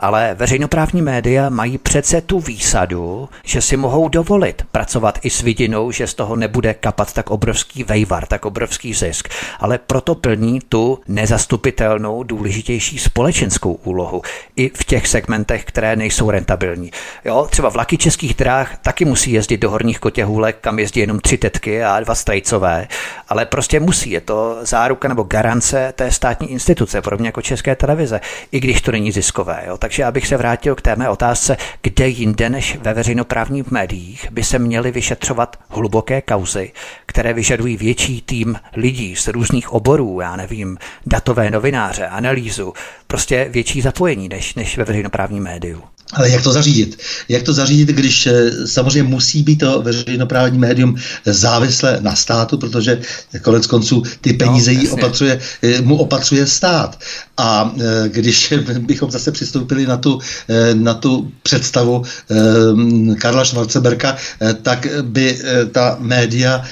ale veřejnoprávní média mají přece tu výsadu, že si mohou dovolit pracovat i s vidinou, že z toho nebude kapat tak obrovský vejvar, tak obrovský zisk, ale proto plní tu nezastupitelnou, důležitější společenskou úlohu i v těch segmentech, které nejsou rentabilní. Jo, třeba vlaky českých dráh taky musí jezdit do horních kotěhůlek, kam jezdí jenom tři tetky a dva strajcové, ale prostě musí, je to záruka nebo garance té státní instituce, podobně jako české televize, i když to není ziskové. Jo. Tak takže abych se vrátil k té mé otázce, kde jinde než ve veřejnoprávních médiích by se měly vyšetřovat hluboké kauzy, které vyžadují větší tým lidí z různých oborů, já nevím, datové novináře, analýzu, prostě větší zapojení než, než ve veřejnoprávním médiu. Ale jak to zařídit? Jak to zařídit, když eh, samozřejmě musí být to veřejnoprávní médium závislé na státu, protože konec konců ty peníze no, jí opatřuje, eh, mu opatřuje stát. A eh, když bychom zase přistoupili na tu, na tu představu Karla Schwarzenberka, tak by ta média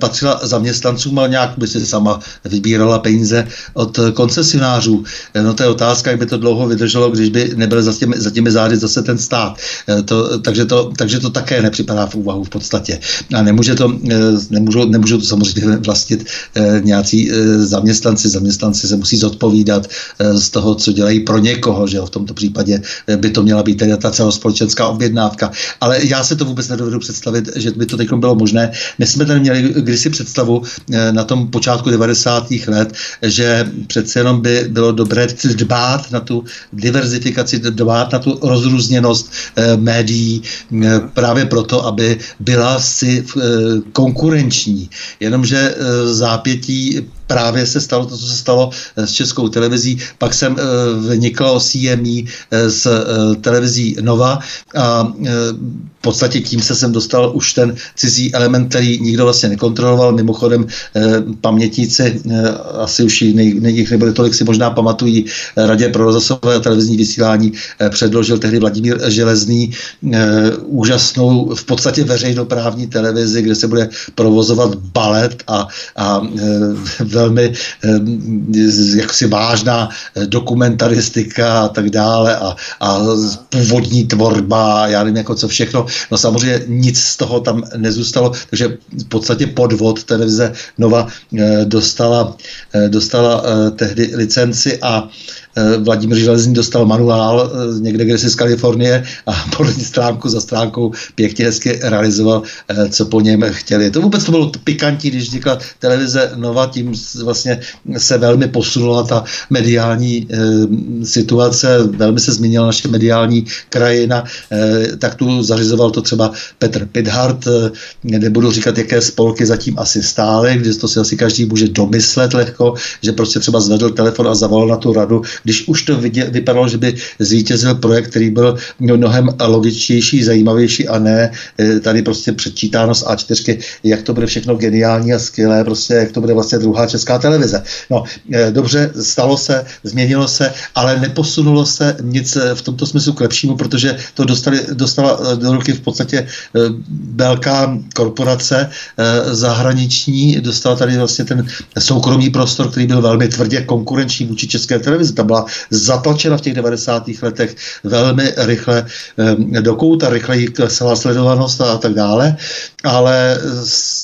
patřila zaměstnancům a nějak by si sama vybírala peníze od koncesionářů. No to je otázka, jak by to dlouho vydrželo, když by nebyly za těmi, za těmi zády zase ten stát. Eh, to, takže, to, takže to také nepřipadá v úvahu v podstatě. A nemůže to, eh, nemůžou, nemůžou to samozřejmě vlastnit eh, nějací zaměstnanci. Zaměstnanci se musí zodpovídat z toho, co dělají pro někoho, že v tomto případě by to měla být teda ta celospolečenská objednávka. Ale já se to vůbec nedovedu představit, že by to teď bylo možné. My jsme tady měli kdysi představu na tom počátku 90. let, že přece jenom by bylo dobré dbát na tu diverzifikaci, dbát na tu rozrůst rozrůzněnost eh, médií eh, právě proto, aby byla si eh, konkurenční. Jenomže zápětí právě se stalo to, co se stalo s českou televizí. Pak jsem vnikl CME s televizí Nova a v podstatě tím se jsem dostal už ten cizí element, který nikdo vlastně nekontroloval. Mimochodem pamětníci, asi už jich nebyly tolik, si možná pamatují, Radě pro rozhlasové a televizní vysílání předložil tehdy Vladimír Železný úžasnou v podstatě veřejnoprávní televizi, kde se bude provozovat balet a, a velmi jaksi vážná dokumentaristika a tak dále a, a původní tvorba, já nevím jako co všechno. No samozřejmě nic z toho tam nezůstalo, takže v podstatě podvod televize Nova e, dostala, e, dostala tehdy licenci a Eh, Vladimír Železný dostal manuál eh, někde, kde si z Kalifornie a podle stránku za stránkou pěkně hezky realizoval, eh, co po něm chtěli. To vůbec to bylo pikantní, když vznikla televize Nova, tím vlastně se velmi posunula ta mediální situace, velmi se změnila naše mediální krajina, tak tu zařizoval to třeba Petr Pidhart, nebudu říkat, jaké spolky zatím asi stály, když to si asi každý může domyslet lehko, že prostě třeba zvedl telefon a zavolal na tu radu, když už to vidě, vypadalo, že by zvítězil projekt, který byl mnohem logičtější, zajímavější a ne eh, tady prostě předčítáno z A4, jak to bude všechno geniální a skvělé, prostě jak to bude vlastně druhá česká televize. No, eh, dobře, stalo se, změnilo se, ale neposunulo se nic eh, v tomto smyslu k lepšímu, protože to dostali, dostala do ruky v podstatě velká korporace zahraniční, dostala tady vlastně ten soukromý prostor, který byl velmi tvrdě konkurenční vůči české televizi. Ta byla zatlačena v těch 90. letech velmi rychle do kouta, rychleji klesala sledovanost a tak dále, ale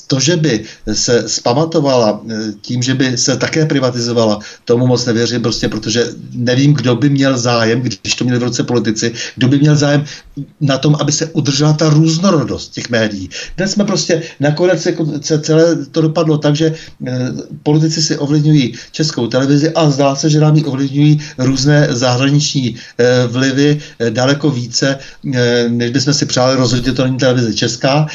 to, že by se spamatovala eh, tím, že by se také privatizovala, tomu moc nevěřím, prostě protože nevím, kdo by měl zájem, když to měli v ruce politici, kdo by měl zájem na tom, aby se udržela ta různorodost těch médií. Dnes jsme prostě nakonec se celé to dopadlo tak, že eh, politici si ovlivňují českou televizi a zdá se, že nám ji ovlivňují různé zahraniční eh, vlivy daleko více, než bychom si přáli. Rozhodně to není televize česká,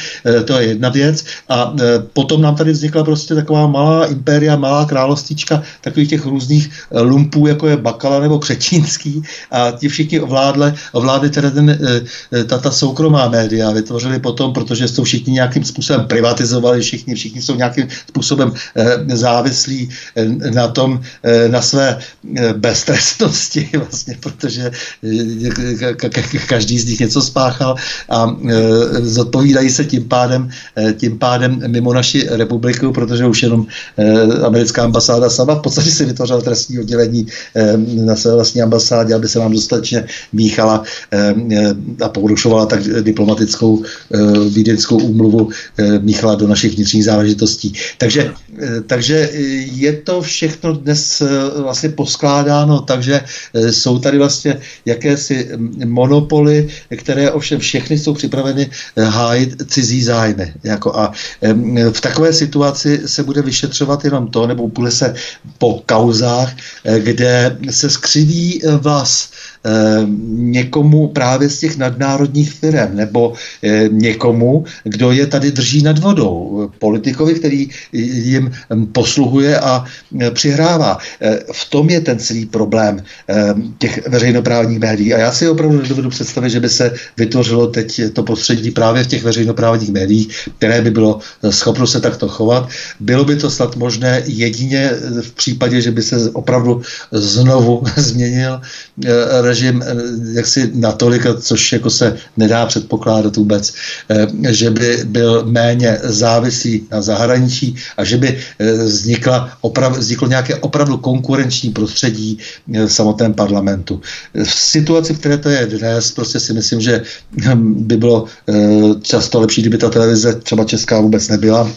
to je jedna věc. A potom nám tady vznikla prostě taková malá impéria, malá královstíčka takových těch různých eh, lumpů, jako je Bakala nebo Křečínský a ti všichni ovládli, ovládli teda ten, eh, eh, ta soukromá média, vytvořili potom, protože jsou všichni nějakým způsobem privatizovali, všichni, všichni jsou nějakým způsobem závislí na tom, na své beztrestnosti vlastně, protože každý z nich něco spáchal a zodpovídají se tím pádem, tím pádem mimo naši republiku, protože už jenom eh, americká ambasáda sama v podstatě si vytvořila trestní oddělení eh, na své vlastní ambasádě, aby se nám dostatečně míchala eh, a porušovala tak diplomatickou eh, vídeňskou úmluvu, eh, míchala do našich vnitřních záležitostí. Takže, eh, takže je to všechno dnes eh, vlastně poskládáno, takže eh, jsou tady vlastně jakési monopoly, které ovšem všechny jsou připraveny eh, hájit cizí zájmy. Jako a v takové situaci se bude vyšetřovat jenom to, nebo bude se po kauzách, eh, kde se skřiví eh, vás Eh, někomu právě z těch nadnárodních firm nebo eh, někomu, kdo je tady drží nad vodou. Politikovi, který jim posluhuje a eh, přihrává. V tom je ten celý problém těch veřejnoprávních médií. A já si opravdu nedovedu představit, že by se vytvořilo teď to prostředí právě v těch veřejnoprávních médiích, které by bylo schopno se takto chovat. Bylo by to snad možné jedině v případě, že by se opravdu znovu změnil režim jaksi natolik, což jako se nedá předpokládat vůbec, že by byl méně závislý na zahraničí a že by vznikla oprav, vzniklo nějaké opravdu konkurenční prostředí v samotném parlamentu. V situaci, v které to je dnes, prostě si myslím, že hm, by bylo často lepší, kdyby ta televize třeba česká vůbec nebyla,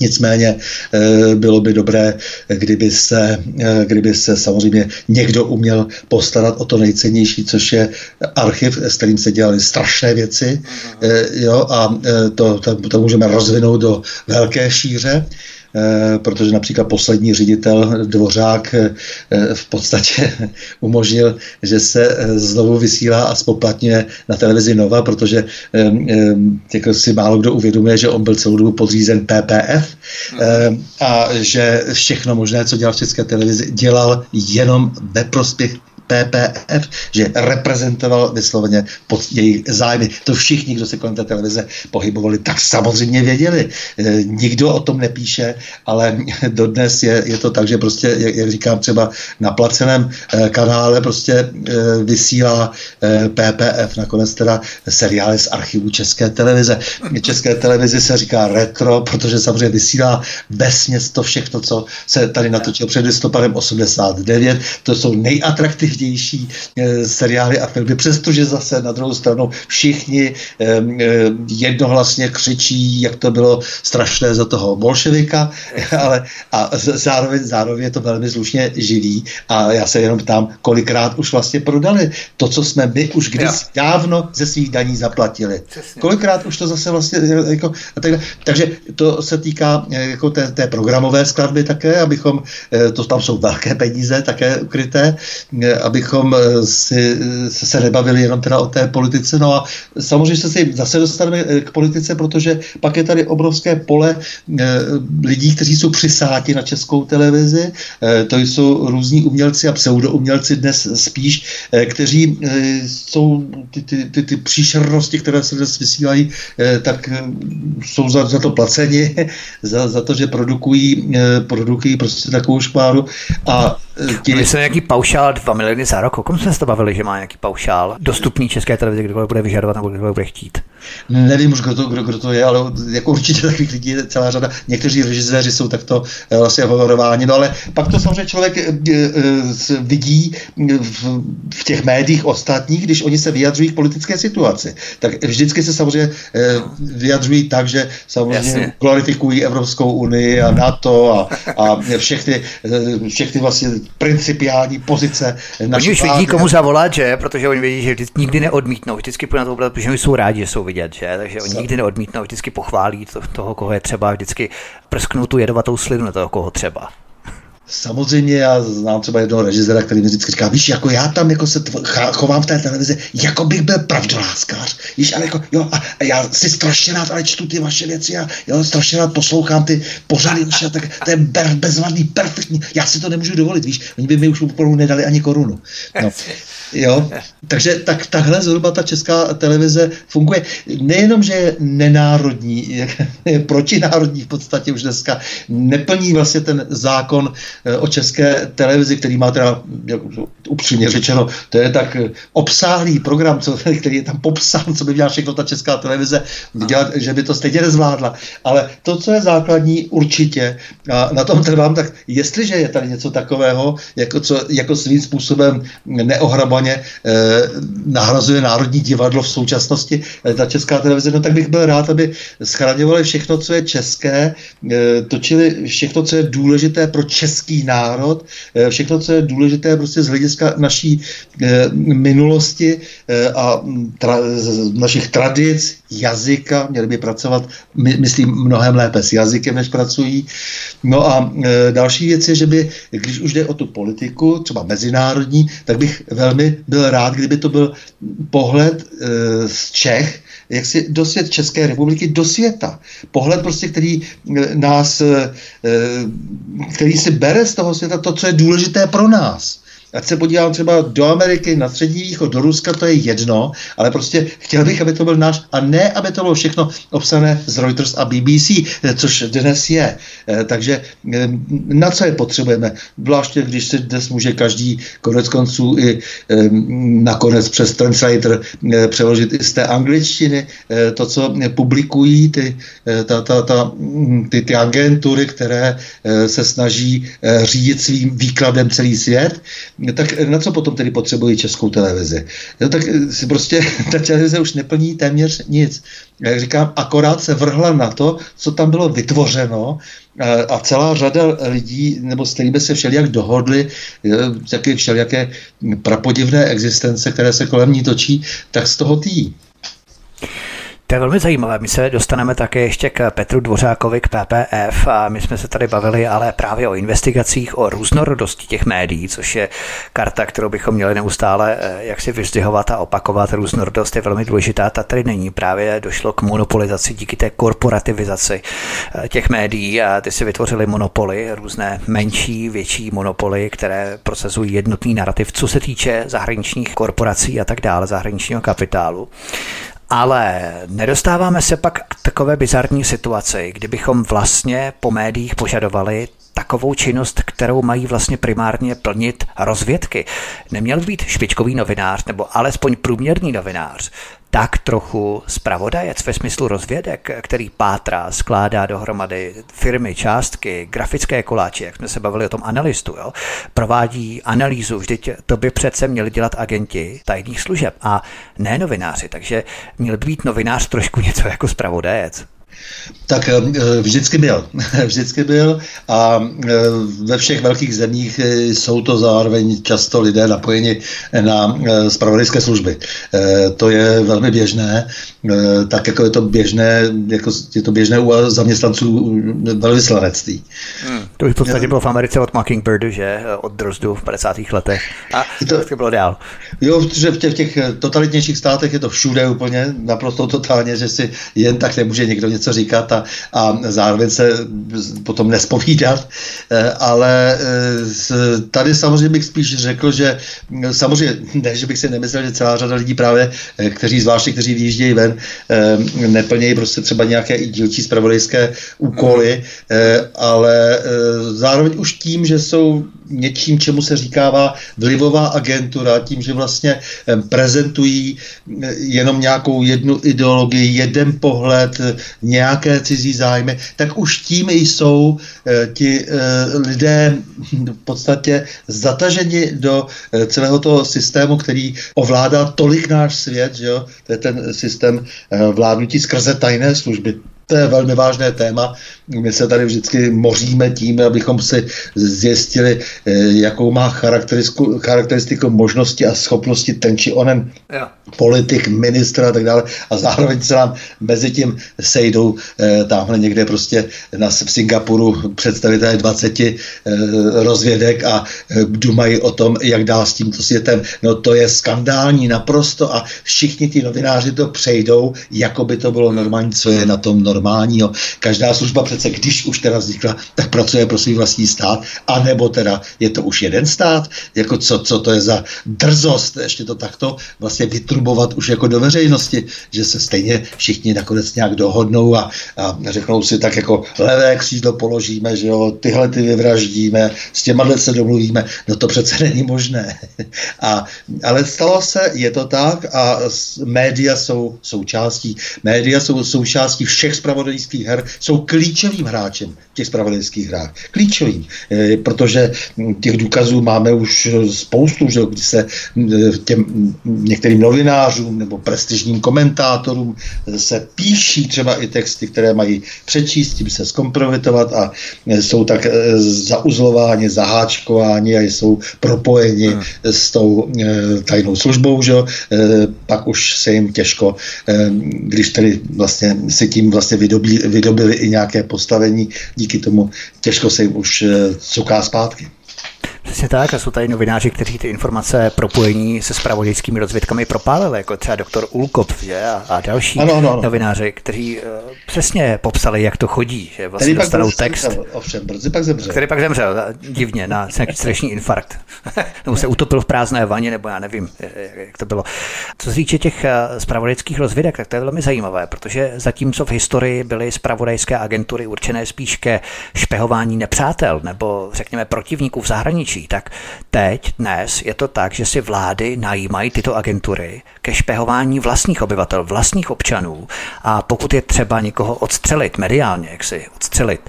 Nicméně eh, bylo by dobré, kdyby se, eh, kdyby se samozřejmě někdo uměl postarat o to nejcennější, což je archiv, s kterým se dělaly strašné věci. Eh, jo, a to, to, to můžeme rozvinout do velké šíře. Eh, protože například poslední ředitel Dvořák eh, v podstatě umožnil, že se eh, znovu vysílá a spoplatňuje na televizi Nova, protože jako si málo kdo uvědomuje, že on byl celou dobu podřízen PPF a že všechno možné, co dělal v české televizi, dělal jenom ve prospěch PPF, že reprezentoval vysloveně pod jejich zájmy. To všichni, kdo se kolem té televize pohybovali, tak samozřejmě věděli. E, nikdo o tom nepíše, ale dodnes je, je to tak, že prostě, jak, jak říkám, třeba na placeném e, kanále prostě e, vysílá PPF, nakonec teda seriály z archivu České televize. České televizi se říká retro, protože samozřejmě vysílá vesměs to všechno, co se tady natočilo před listopadem 89. To jsou nejatraktivnější nejdůležitější e, seriály a filmy, přestože zase na druhou stranu všichni e, e, jednohlasně křičí, jak to bylo strašné za toho bolševika, ale a zároveň, zároveň je to velmi zlušně živý a já se jenom ptám, kolikrát už vlastně prodali to, co jsme my už když dávno ze svých daní zaplatili. Přesně. Kolikrát už to zase vlastně jako, a tak, takže to se týká jako té, té programové skladby také, abychom, to tam jsou velké peníze také ukryté, abychom si, se nebavili jenom teda o té politice. No a samozřejmě se si zase dostaneme k politice, protože pak je tady obrovské pole lidí, kteří jsou přisáti na českou televizi. To jsou různí umělci a pseudoumělci dnes spíš, kteří jsou ty, ty, ty, ty příšernosti, které se dnes vysílají, tak jsou za, za to placeni, za, za to, že produkují, produkují prostě takovou škváru a ti... Myslíte nějaký paušál 2 miliony za rok? O kom jsme se to bavili, že má nějaký paušál dostupný české televizi, kdo bude vyžadovat nebo kdo bude chtít? Nevím už, kdo to, kdo, kdo to je, ale jako určitě takových lidí je celá řada. Někteří režiséři jsou takto eh, vlastně honorováni, no ale pak to samozřejmě člověk eh, eh, vidí v, v těch médiích ostatních, když oni se vyjadřují k politické situaci. Tak vždycky se samozřejmě vyjadřují tak, že samozřejmě Jasně. glorifikují Evropskou unii a NATO a, a všechny, všechny vlastně principiální pozice. Oni už vidí, komu zavolat, že? Protože oni vědí, že nikdy neodmítnou, vždycky na to protože oni jsou rádi, že jsou vidět, že? Takže oni nikdy neodmítnou, vždycky pochválí to, toho, koho je třeba, vždycky prsknou tu jedovatou slinu na toho, koho třeba. Samozřejmě já znám třeba jednoho režisera, který mi vždycky říká, víš, jako já tam jako se tvo- chovám v té televizi, jako bych byl pravdoláskář, víš, ale jako, jo, a, a já si strašně rád ale čtu ty vaše věci a jo, strašně rád poslouchám ty pořady, víš, tak to je bezvadný, perfektní, já si to nemůžu dovolit, víš, oni by mi už úplnou nedali ani korunu. No. Jo, takže tak, takhle zhruba ta česká televize funguje. Nejenom, že je nenárodní, je protinárodní v podstatě už dneska, neplní vlastně ten zákon o české televizi, který má teda, jak, upřímně řečeno, to je tak obsáhlý program, co, který je tam popsán, co by měla všechno ta česká televize dělat, že by to stejně nezvládla. Ale to, co je základní, určitě, a na tom trvám, tak jestliže je tady něco takového, jako, co, jako svým způsobem opakovaně eh, nahrazuje Národní divadlo v současnosti, eh, ta česká televize, no tak bych byl rád, aby schraňovali všechno, co je české, eh, točili všechno, co je důležité pro český národ, eh, všechno, co je důležité prostě z hlediska naší eh, minulosti eh, a tra, našich tradic, jazyka, měli by pracovat, my, myslím, mnohem lépe s jazykem, než pracují. No a další věc je, že by, když už jde o tu politiku, třeba mezinárodní, tak bych velmi byl rád, kdyby to byl pohled z Čech, jak si do svět České republiky, do světa. Pohled prostě, který e, nás, e, který si bere z toho světa to, co je důležité pro nás ať se podívám třeba do Ameriky, na střední východ, do Ruska, to je jedno, ale prostě chtěl bych, aby to byl náš, a ne, aby to bylo všechno obsané z Reuters a BBC, což dnes je. Eh, takže eh, na co je potřebujeme? Zvláště, když se dnes může každý konec konců i eh, nakonec přes translator přeložit i z té angličtiny to, co publikují ty, ta, ta, ta, hm, ty, ty agentury, které se snaží řídit svým výkladem celý svět, tak na co potom tedy potřebují českou televizi? No, tak si prostě ta televize už neplní téměř nic. Jak říkám, akorát se vrhla na to, co tam bylo vytvořeno a celá řada lidí, nebo s kterými se všelijak dohodli, jaké všelijaké prapodivné existence, které se kolem ní točí, tak z toho tý. To je velmi zajímavé. My se dostaneme také ještě k Petru Dvořákovi, k PPF a my jsme se tady bavili ale právě o investigacích, o různorodosti těch médií, což je karta, kterou bychom měli neustále eh, jak si vyzdvihovat a opakovat. Různorodost je velmi důležitá, ta tady není. Právě došlo k monopolizaci díky té korporativizaci eh, těch médií a ty si vytvořili monopoly, různé menší, větší monopoly, které procesují jednotný narrativ, co se týče zahraničních korporací a tak dále, zahraničního kapitálu. Ale nedostáváme se pak k takové bizarní situaci, kdybychom vlastně po médiích požadovali takovou činnost, kterou mají vlastně primárně plnit rozvědky. Neměl být špičkový novinář nebo alespoň průměrný novinář tak trochu zpravodajec ve smyslu rozvědek, který pátrá, skládá dohromady firmy, částky, grafické koláče, jak jsme se bavili o tom analistu, jo? provádí analýzu, vždyť to by přece měli dělat agenti tajných služeb a ne novináři, takže měl být novinář trošku něco jako zpravodajec. Tak eh, vždycky byl. vždycky byl a eh, ve všech velkých zemích eh, jsou to zároveň často lidé napojeni na spravodajské služby. To je velmi běžné, tak jako je to běžné, jako je to běžné u zaměstnanců velvyslanectví. Hmm. To už v podstatě bylo v Americe od Mockingbirdu, že? Od Drozdu v 50. letech. A to, to bylo dál. Jo, protože v těch, v těch totalitnějších státech je to všude úplně naprosto totálně, že si jen tak nemůže někdo něco říkat a, a zároveň se potom nespovídat. Eh, ale eh, tady samozřejmě bych spíš řekl, že hm, samozřejmě, ne, že bych si nemyslel, že celá řada lidí právě, eh, kteří zvláště, kteří vyjíždějí ven, neplnějí prostě třeba nějaké i dílčí spravodajské úkoly, ale zároveň už tím, že jsou něčím, čemu se říkává vlivová agentura, tím, že vlastně prezentují jenom nějakou jednu ideologii, jeden pohled, nějaké cizí zájmy, tak už tím jsou ti lidé v podstatě zataženi do celého toho systému, který ovládá tolik náš svět, že jo? to je ten systém vládnutí skrze tajné služby. To je velmi vážné téma. My se tady vždycky moříme tím, abychom si zjistili, eh, jakou má charakteristiku, charakteristiku možnosti a schopnosti ten či onen jo. politik, ministr a tak dále. A zároveň se nám mezi tím sejdou eh, tamhle někde prostě na, v Singapuru představitelé 20 eh, rozvědek a dumají o tom, jak dál s tímto světem. No to je skandální naprosto a všichni ti novináři to přejdou, jako by to bylo normální, co je na tom normální normálního. Každá služba přece, když už teda vznikla, tak pracuje pro svůj vlastní stát, anebo teda je to už jeden stát, jako co, co to je za drzost, ještě to takto vlastně vytrubovat už jako do veřejnosti, že se stejně všichni nakonec nějak dohodnou a, a řeknou si tak jako levé křídlo položíme, že jo, tyhle ty vyvraždíme, s těma se domluvíme, no to přece není možné. A, ale stalo se, je to tak a média jsou součástí, média jsou součástí všech spravodajských her jsou klíčovým hráčem v těch spravodajských hrách. Klíčovým, e, protože těch důkazů máme už spoustu, že kdy se těm některým novinářům nebo prestižním komentátorům se píší třeba i texty, které mají přečíst, tím se zkompromitovat a jsou tak zauzlováni, zaháčkováni a jsou propojeni hmm. s tou tajnou službou, že pak už se jim těžko, když tedy vlastně si tím vlastně vydobí, vydobili i nějaké postavení, díky tomu těžko se jim už eh, cuká zpátky. Přesně tak, a jsou tady novináři, kteří ty informace propojení se spravodajskými rozvědkami propálili, jako třeba doktor Ulkop že? A, a další ano, ano, ano. novináři, kteří uh, přesně popsali, jak to chodí, že vlastně který dostanou text. Zemřel, ovšem, brzy pak zemřel. Který pak zemřel, divně, na srdeční infarkt. nebo se utopil v prázdné vaně, nebo já nevím, jak to bylo. Co se týče těch spravodajských eh, rozvědek, tak to je velmi zajímavé, protože zatímco v historii byly spravodajské agentury určené spíš ke špehování nepřátel nebo řekněme protivníků v zahraničí, zahraničí, tak teď, dnes je to tak, že si vlády najímají tyto agentury ke špehování vlastních obyvatel, vlastních občanů. A pokud je třeba někoho odstřelit mediálně, jak si odstřelit,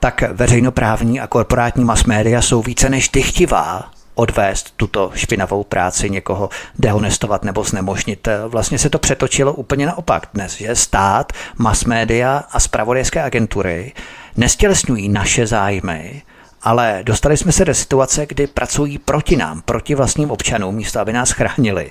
tak veřejnoprávní a korporátní mass média jsou více než dychtivá odvést tuto špinavou práci, někoho dehonestovat nebo znemožnit. Vlastně se to přetočilo úplně naopak. Dnes, že stát, mass média a spravodajské agentury nestělesňují naše zájmy, ale dostali jsme se do situace, kdy pracují proti nám, proti vlastním občanům, místo aby nás chránili.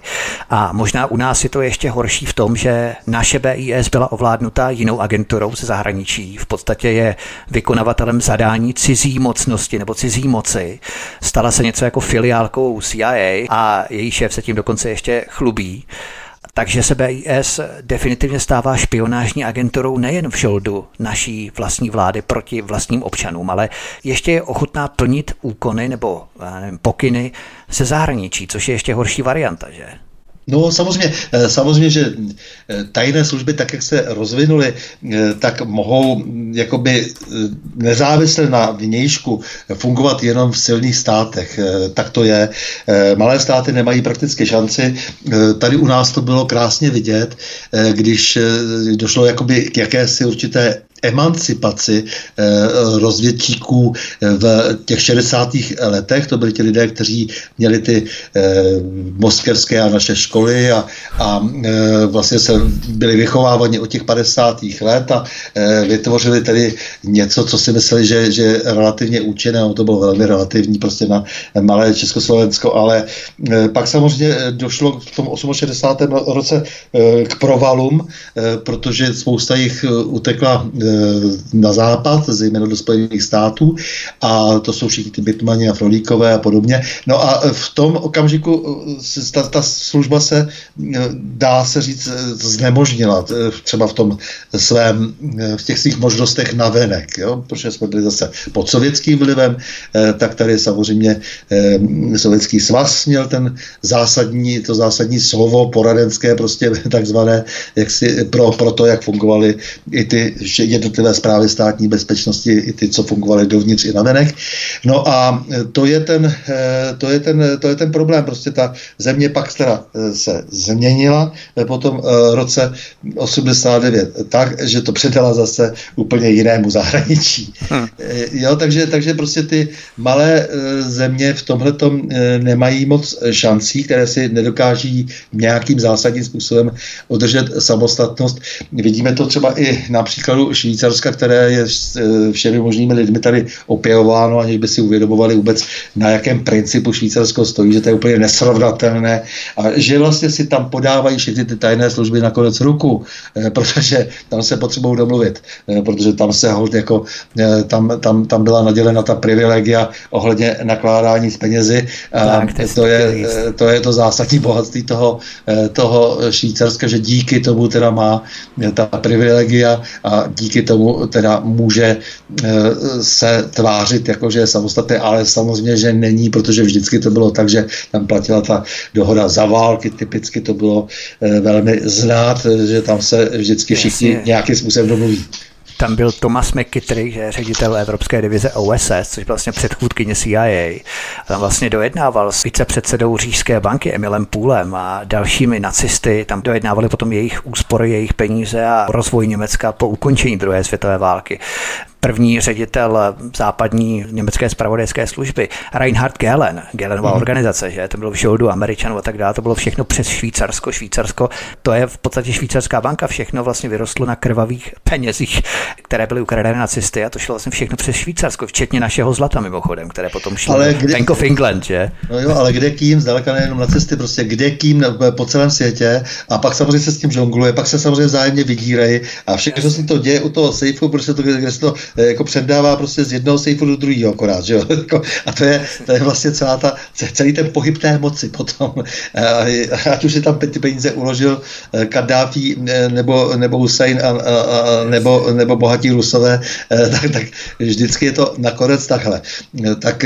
A možná u nás je to ještě horší v tom, že naše BIS byla ovládnuta jinou agenturou ze zahraničí. V podstatě je vykonavatelem zadání cizí mocnosti nebo cizí moci. Stala se něco jako filiálkou CIA a její šéf se tím dokonce ještě chlubí. Takže se BIS definitivně stává špionážní agenturou nejen v žoldu naší vlastní vlády proti vlastním občanům, ale ještě je ochotná plnit úkony nebo nevím, pokyny ze zahraničí, což je ještě horší varianta, že? No samozřejmě, eh, samozřejmě, že eh, tajné služby, tak jak se rozvinuly, eh, tak mohou mm, jakoby nezávisle na vnějšku fungovat jenom v silných státech. Tak to je. Malé státy nemají prakticky šanci. Tady u nás to bylo krásně vidět, když došlo jakoby k jakési určité emancipaci eh, rozvědčíků eh, v těch 60. letech. To byli ti lidé, kteří měli ty eh, moskevské a naše školy a, a vlastně se byli vychováváni od těch 50. let a vytvořili tedy něco, co si mysleli, že, je relativně účinné, to bylo velmi relativní prostě na malé Československo, ale pak samozřejmě došlo v tom 68. roce k provalům, protože spousta jich utekla na západ, zejména do Spojených států a to jsou všichni ty Bitmani a Frolíkové a podobně. No a v tom okamžiku eh, ta, ta služba se, eh, dá se říct, eh, znemožnila třeba v tom svém, v těch svých možnostech na venek, jo? protože jsme byli zase pod sovětským vlivem, tak tady samozřejmě sovětský svaz měl ten zásadní, to zásadní slovo poradenské, prostě takzvané, jak si, pro, pro to, jak fungovaly i ty jednotlivé zprávy státní bezpečnosti, i ty, co fungovaly dovnitř i na venek. No a to je ten, eh, to je ten, to je ten problém. Prostě ta země pak teda eh, se změnila po tom roce 89 tak, že to předala zase úplně jinému zahraničí. Hmm. Jo, takže, takže prostě ty malé země v tomhle nemají moc šancí, které si nedokáží nějakým zásadním způsobem udržet samostatnost. Vidíme to třeba i na příkladu Švýcarska, které je e, všemi možnými lidmi tady opěvováno, aniž by si uvědomovali vůbec, na jakém principu Švýcarsko stojí, že to je úplně nesrovnatelné a že vlastně si tam podávají všechny ty tajné služby nakonec ruku, e, protože tam se potřebují domluvit, e, protože tam se hold jako, tam, tam, tam byla nadělena ta privilegia ohledně nakládání s penězi. Tak, to, je, to je to zásadní bohatství toho, toho Švýcarska, že díky tomu teda má ta privilegia a díky tomu teda může eh, se tvářit jako, že je samostatný, ale samozřejmě, že není, protože vždycky to bylo tak, že tam platila ta dohoda za války, typicky to bylo eh, velmi znát, že tam se vždycky všichni Jasně. nějakým způsobem domluví. Tam byl Thomas McKittrick, že je ředitel Evropské divize OSS, což vlastně předchůdkyně CIA. A tam vlastně dojednával s vicepředsedou Řížské banky Emilem Půlem a dalšími nacisty. Tam dojednávali potom jejich úspory, jejich peníze a rozvoj Německa po ukončení druhé světové války první ředitel západní německé spravodajské služby, Reinhard Gehlen, Gehlenová mm. organizace, že to bylo v žoldu Američanů a tak dále, to bylo všechno přes Švýcarsko. Švýcarsko, to je v podstatě švýcarská banka, všechno vlastně vyrostlo na krvavých penězích, které byly ukradené nacisty a to šlo vlastně všechno přes Švýcarsko, včetně našeho zlata mimochodem, které potom šlo ale kde, Bank of England, že? No jo, ale kde kým, zdaleka nejenom nacisty, prostě kde kým po celém světě a pak samozřejmě se s tím žongluje, pak se samozřejmě vzájemně vydírají a všechno se to děje u toho sejfu, protože to, kde se to jako předává prostě z jednoho sejfu do druhého akorát, že jo? Jako, a to je, to je vlastně celá ta, celý ten pohyb té moci potom. Eh, ať už si tam ty peníze uložil eh, Kadáfi nebo, nebo Hussein a, a, a, nebo, nebo bohatí Rusové, tak, tak vždycky je to nakonec takhle. Tak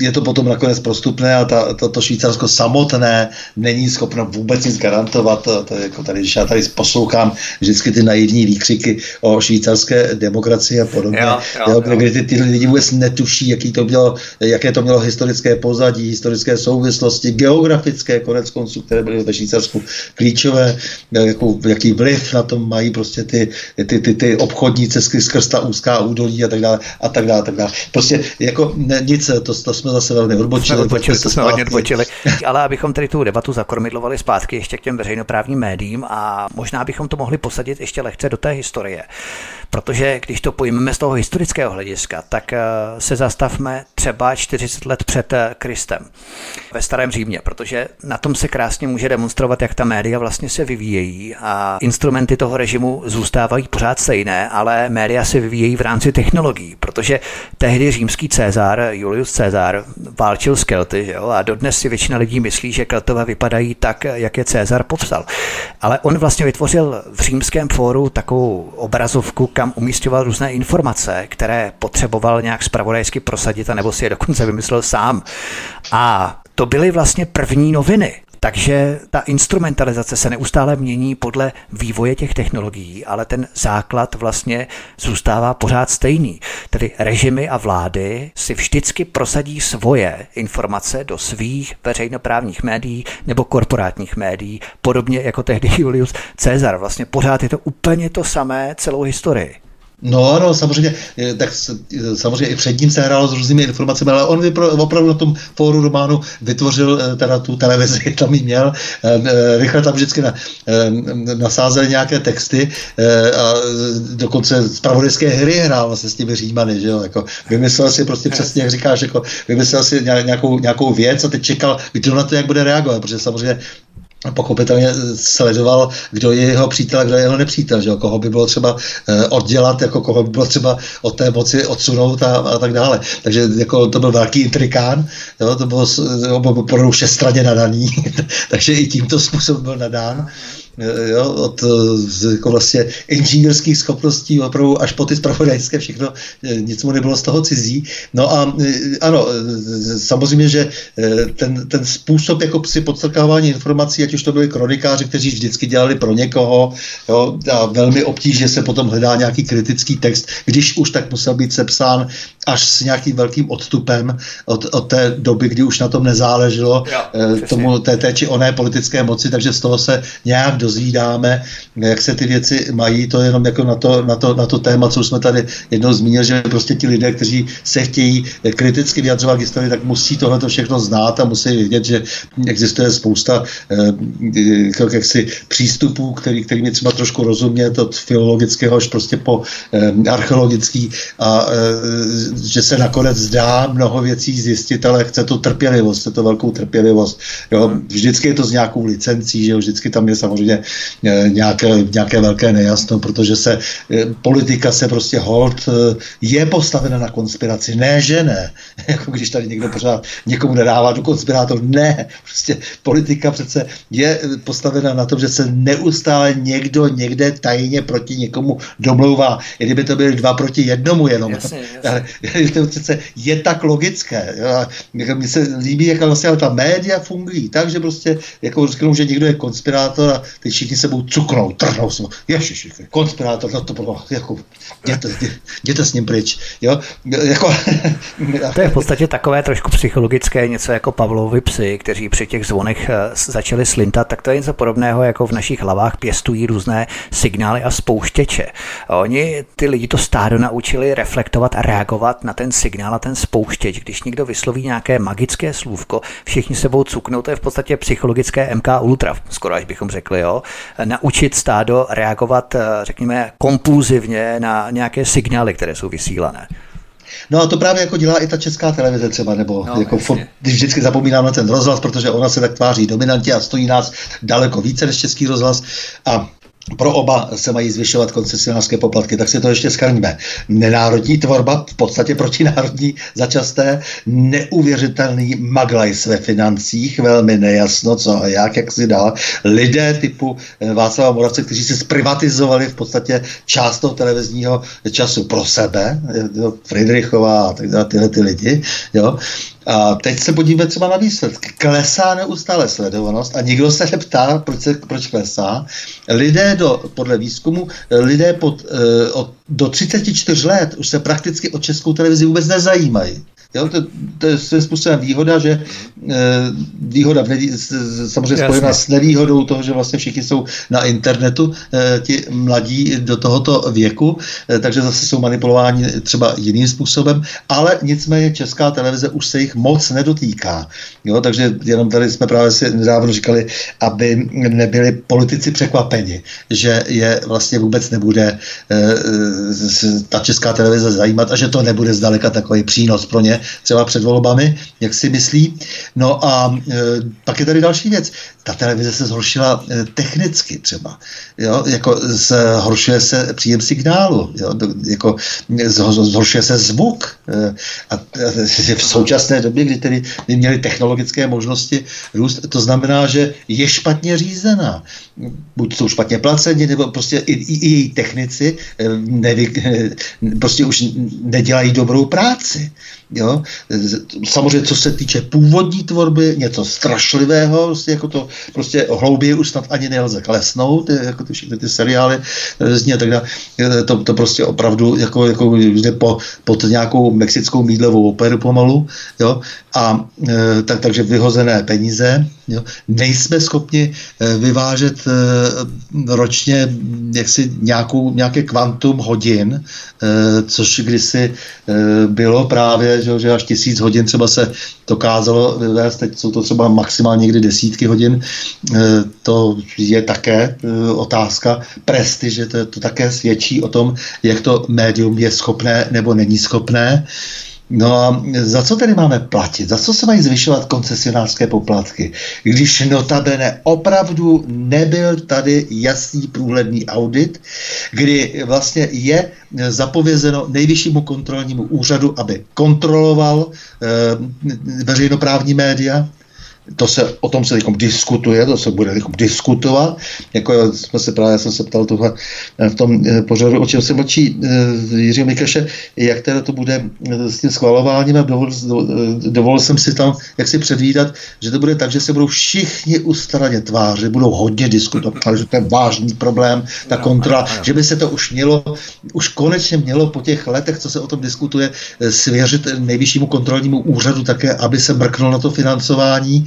je to potom nakonec prostupné a ta, to, to Švýcarsko samotné není schopno vůbec nic garantovat. To, to je jako tady, když já tady poslouchám vždycky ty naivní výkřiky o švýcarské demokracii a podobně, jo, jo, jo, kde ty, ty lidi vůbec netuší, jaký to mělo, jaké to mělo historické pozadí, historické souvislosti, geografické konec konců, které byly ve Švýcarsku klíčové, jakou, jaký vliv na tom mají prostě ty, ty, ty, ty obchodní cesty skrz ta úzká údolí a tak dále, a tak dále, a tak dále. Prostě jako ne, nic, to, to jsme zase velmi odbočili. Jsme odbočili to jsme hodně odbočili. Ale abychom tady tu debatu zakormidlovali zpátky ještě k těm veřejnoprávním médiím a možná bychom to mohli posadit ještě lehce do té historie. Protože když to pojmeme z toho historického hlediska, tak eh, se zastavme třeba 40 let před eh, Kristem ve starém Římě, protože na tom se krásně může demonstrovat, jak ta média vlastně se vyvíjejí a instrumenty toho režimu zůstávají pořád stejné, ale média se vyvíjejí v rámci technologií, protože tehdy římský Cezar, Julius Cezar, válčil s Kelty že jo? a dodnes si většina lidí myslí, že Keltové vypadají tak, jak je Cezar popsal. Ale on vlastně vytvořil v římském fóru takovou obrazovku, kam umístěval různé informace, které potřeboval nějak spravodajsky prosadit, anebo si je dokonce vymyslel sám. A to byly vlastně první noviny Takže ta instrumentalizace se neustále mění podle vývoje těch technologií, ale ten základ vlastně zůstává pořád stejný. Tedy režimy a vlády si vždycky prosadí svoje informace do svých veřejnoprávních médií nebo korporátních médií, podobně jako tehdy Julius Caesar. Vlastně pořád je to úplně to samé celou historii. No ano, samozřejmě, tak samozřejmě i před ním se hrálo s různými informacemi, ale on vypro, opravdu na tom fóru románu vytvořil eh, teda tu televizi, tam ji měl, eh, eh, rychle tam vždycky na, nasázel nějaké texty a dokonce zpravodajské hry hrál vlastně s těmi římany, že jo, jako vymyslel si prostě přesně, jak říkáš, jako vymyslel si nějakou, nějakou věc a teď čekal, kdo na to jak bude reagovat, protože samozřejmě pochopitelně sledoval, kdo je jeho přítel a kdo je jeho nepřítel, že jo? koho by bylo třeba eh, oddělat, jako koho by bylo třeba od té moci odsunout a, a tak dále. Takže jako to byl velký intrikán, jo? to bylo, bylo opravdu všestranně nadaný, takže i tímto způsobem byl nadán. Eh, jo, od eh, jako vlastně inženýrských schopností opravdu až po ty spravodajské všechno, eh, nic mu nebylo z toho cizí. No a ano, samozřejmě, že ten, ten způsob jako si podstrkávání informací, ať už to byli kronikáři, kteří vždycky dělali pro někoho, jo, a velmi obtížně se potom hledá nějaký kritický text, když už tak musel být sepsán až s nějakým velkým odstupem od, od té doby, kdy už na tom nezáleželo jo, tomu té, té či oné politické moci, takže z toho se nějak dozvídáme, jak se ty věci mají, to je jenom jako na to, na to, na to téma, co jsme tady jednou zmínili, že prostě ti lidé, kteří se chtějí kriticky vyjadřovat k historii, tak musí tohle všechno znát a musí vědět, že existuje spousta eh, jaksi přístupů, který, kterými třeba trošku rozumět od filologického až prostě po eh, archeologický a eh, že se nakonec zdá mnoho věcí zjistit, ale chce to trpělivost, chce to velkou trpělivost. Jo, vždycky je to s nějakou licencí, že jo, vždycky tam je samozřejmě eh, nějaké, nějaké velké nejasno, protože se eh, politika se prostě hold eh, je postavena na konspiraci. Ne, že ne. Jako když tady někdo pořád někomu nedává do konspirátor. Ne. Prostě politika přece je postavena na tom, že se neustále někdo někde tajně proti někomu domlouvá. I kdyby to byly dva proti jednomu jenom. Jasně, jasně. to přece je tak logické. Mně se líbí, jak vlastně ta média fungují tak, že prostě jako řeknou, že někdo je konspirátor a teď všichni sebou cuknou, trhnou se. Ježiš, konspirátor, no to bylo, jako, jděte, jděte s ním pryč. Jo? Jako, to je v podstatě takové trošku psychologické, něco jako Pavlovi psy, kteří při těch zvonech eh, začali slintat, tak to je něco podobného, jako v našich hlavách pěstují různé signály a spouštěče. Oni ty lidi to stádo naučili reflektovat a reagovat na ten signál a ten spouštěč. Když někdo vysloví nějaké magické slůvko, všichni sebou cuknou, to je v podstatě psychologické MK Ultra, skoro až bychom řekli. Jo? Jo, naučit stádo reagovat, eh, řekněme, kompulzivně na nějaké signály, které jsou vysílané. No a to právě jako dělá i ta česká televize třeba, nebo no, jako for, když vždycky zapomínám na ten rozhlas, protože ona se tak tváří dominantně a stojí nás daleko více než český rozhlas a pro oba se mají zvyšovat koncesionářské poplatky, tak si to ještě schrníme. Nenárodní tvorba, v podstatě protinárodní začasté, neuvěřitelný maglaj své financích, velmi nejasno, co a jak, jak si dál. Lidé typu eh, Václava Moravce, kteří si zprivatizovali v podstatě část toho televizního času pro sebe, Friedrichová a tak dále, tyhle ty lidi, jo, a teď se podívejme třeba na výsledky. Klesá neustále sledovanost a nikdo se neptá, proč, se, proč klesá. Lidé do, podle výzkumu, lidé pod, eh, od, do 34 let už se prakticky o českou televizi vůbec nezajímají. Jo, to, to je svým způsobem výhoda, že e, výhoda nevý, samozřejmě Jasně. spojená s nevýhodou toho, že vlastně všichni jsou na internetu, e, ti mladí do tohoto věku, e, takže zase jsou manipulováni třeba jiným způsobem, ale nicméně česká televize už se jich moc nedotýká. Jo, takže jenom tady jsme právě si nedávno říkali, aby nebyli politici překvapeni, že je vlastně vůbec nebude e, ta česká televize zajímat a že to nebude zdaleka takový přínos pro ně, třeba před volbami, jak si myslí. No a e, pak je tady další věc. Ta televize se zhoršila e, technicky třeba. Jo? Jako zhoršuje se příjem signálu. Jo? Jako zhoršuje se zvuk. E, a, a v současné době, kdy tedy měli technologické možnosti růst, to znamená, že je špatně řízená. Buď jsou špatně placeni, nebo prostě i, i, i její technici e, nevy, e, prostě už nedělají dobrou práci. Jo? Samozřejmě, co se týče původní tvorby, něco strašlivého, prostě jako to prostě hlouběji už snad ani nelze klesnout, jako ty všechny ty seriály eh, zní a tak dále. To, to prostě opravdu jako, jako jde po, pod nějakou mexickou mídlovou operu pomalu. Jo? A e, tak, takže vyhozené peníze. Jo? Nejsme schopni e, vyvážet e, ročně jaksi nějakou, nějaké kvantum hodin, což kdysi bylo právě, že, až tisíc hodin třeba se dokázalo vyvést, teď jsou to třeba maximálně někdy desítky hodin, to je také otázka prestiže, to, to také svědčí o tom, jak to médium je schopné nebo není schopné. No a za co tedy máme platit? Za co se mají zvyšovat koncesionářské poplatky? Když notabene opravdu nebyl tady jasný průhledný audit, kdy vlastně je zapovězeno nejvyššímu kontrolnímu úřadu, aby kontroloval e, veřejnoprávní média, to se, o tom se teď diskutuje, to se bude diskutovat. Jako jsme se právě, jsem se ptal tohle eh, v tom eh, pořadu, o čem se mlčí uh, Jiřího Mikaše, jak teda to bude s tím schvalováním a dovol, dovolil jsem si tam, jak si předvídat, že to bude tak, že se budou všichni ustaraně tvářit, budou hodně diskutovat, že to je vážný problém, ta kontrola, že by se to už mělo, už konečně mělo po těch letech, co se o tom diskutuje, svěřit nejvyššímu kontrolnímu úřadu také, aby se mrknul na to financování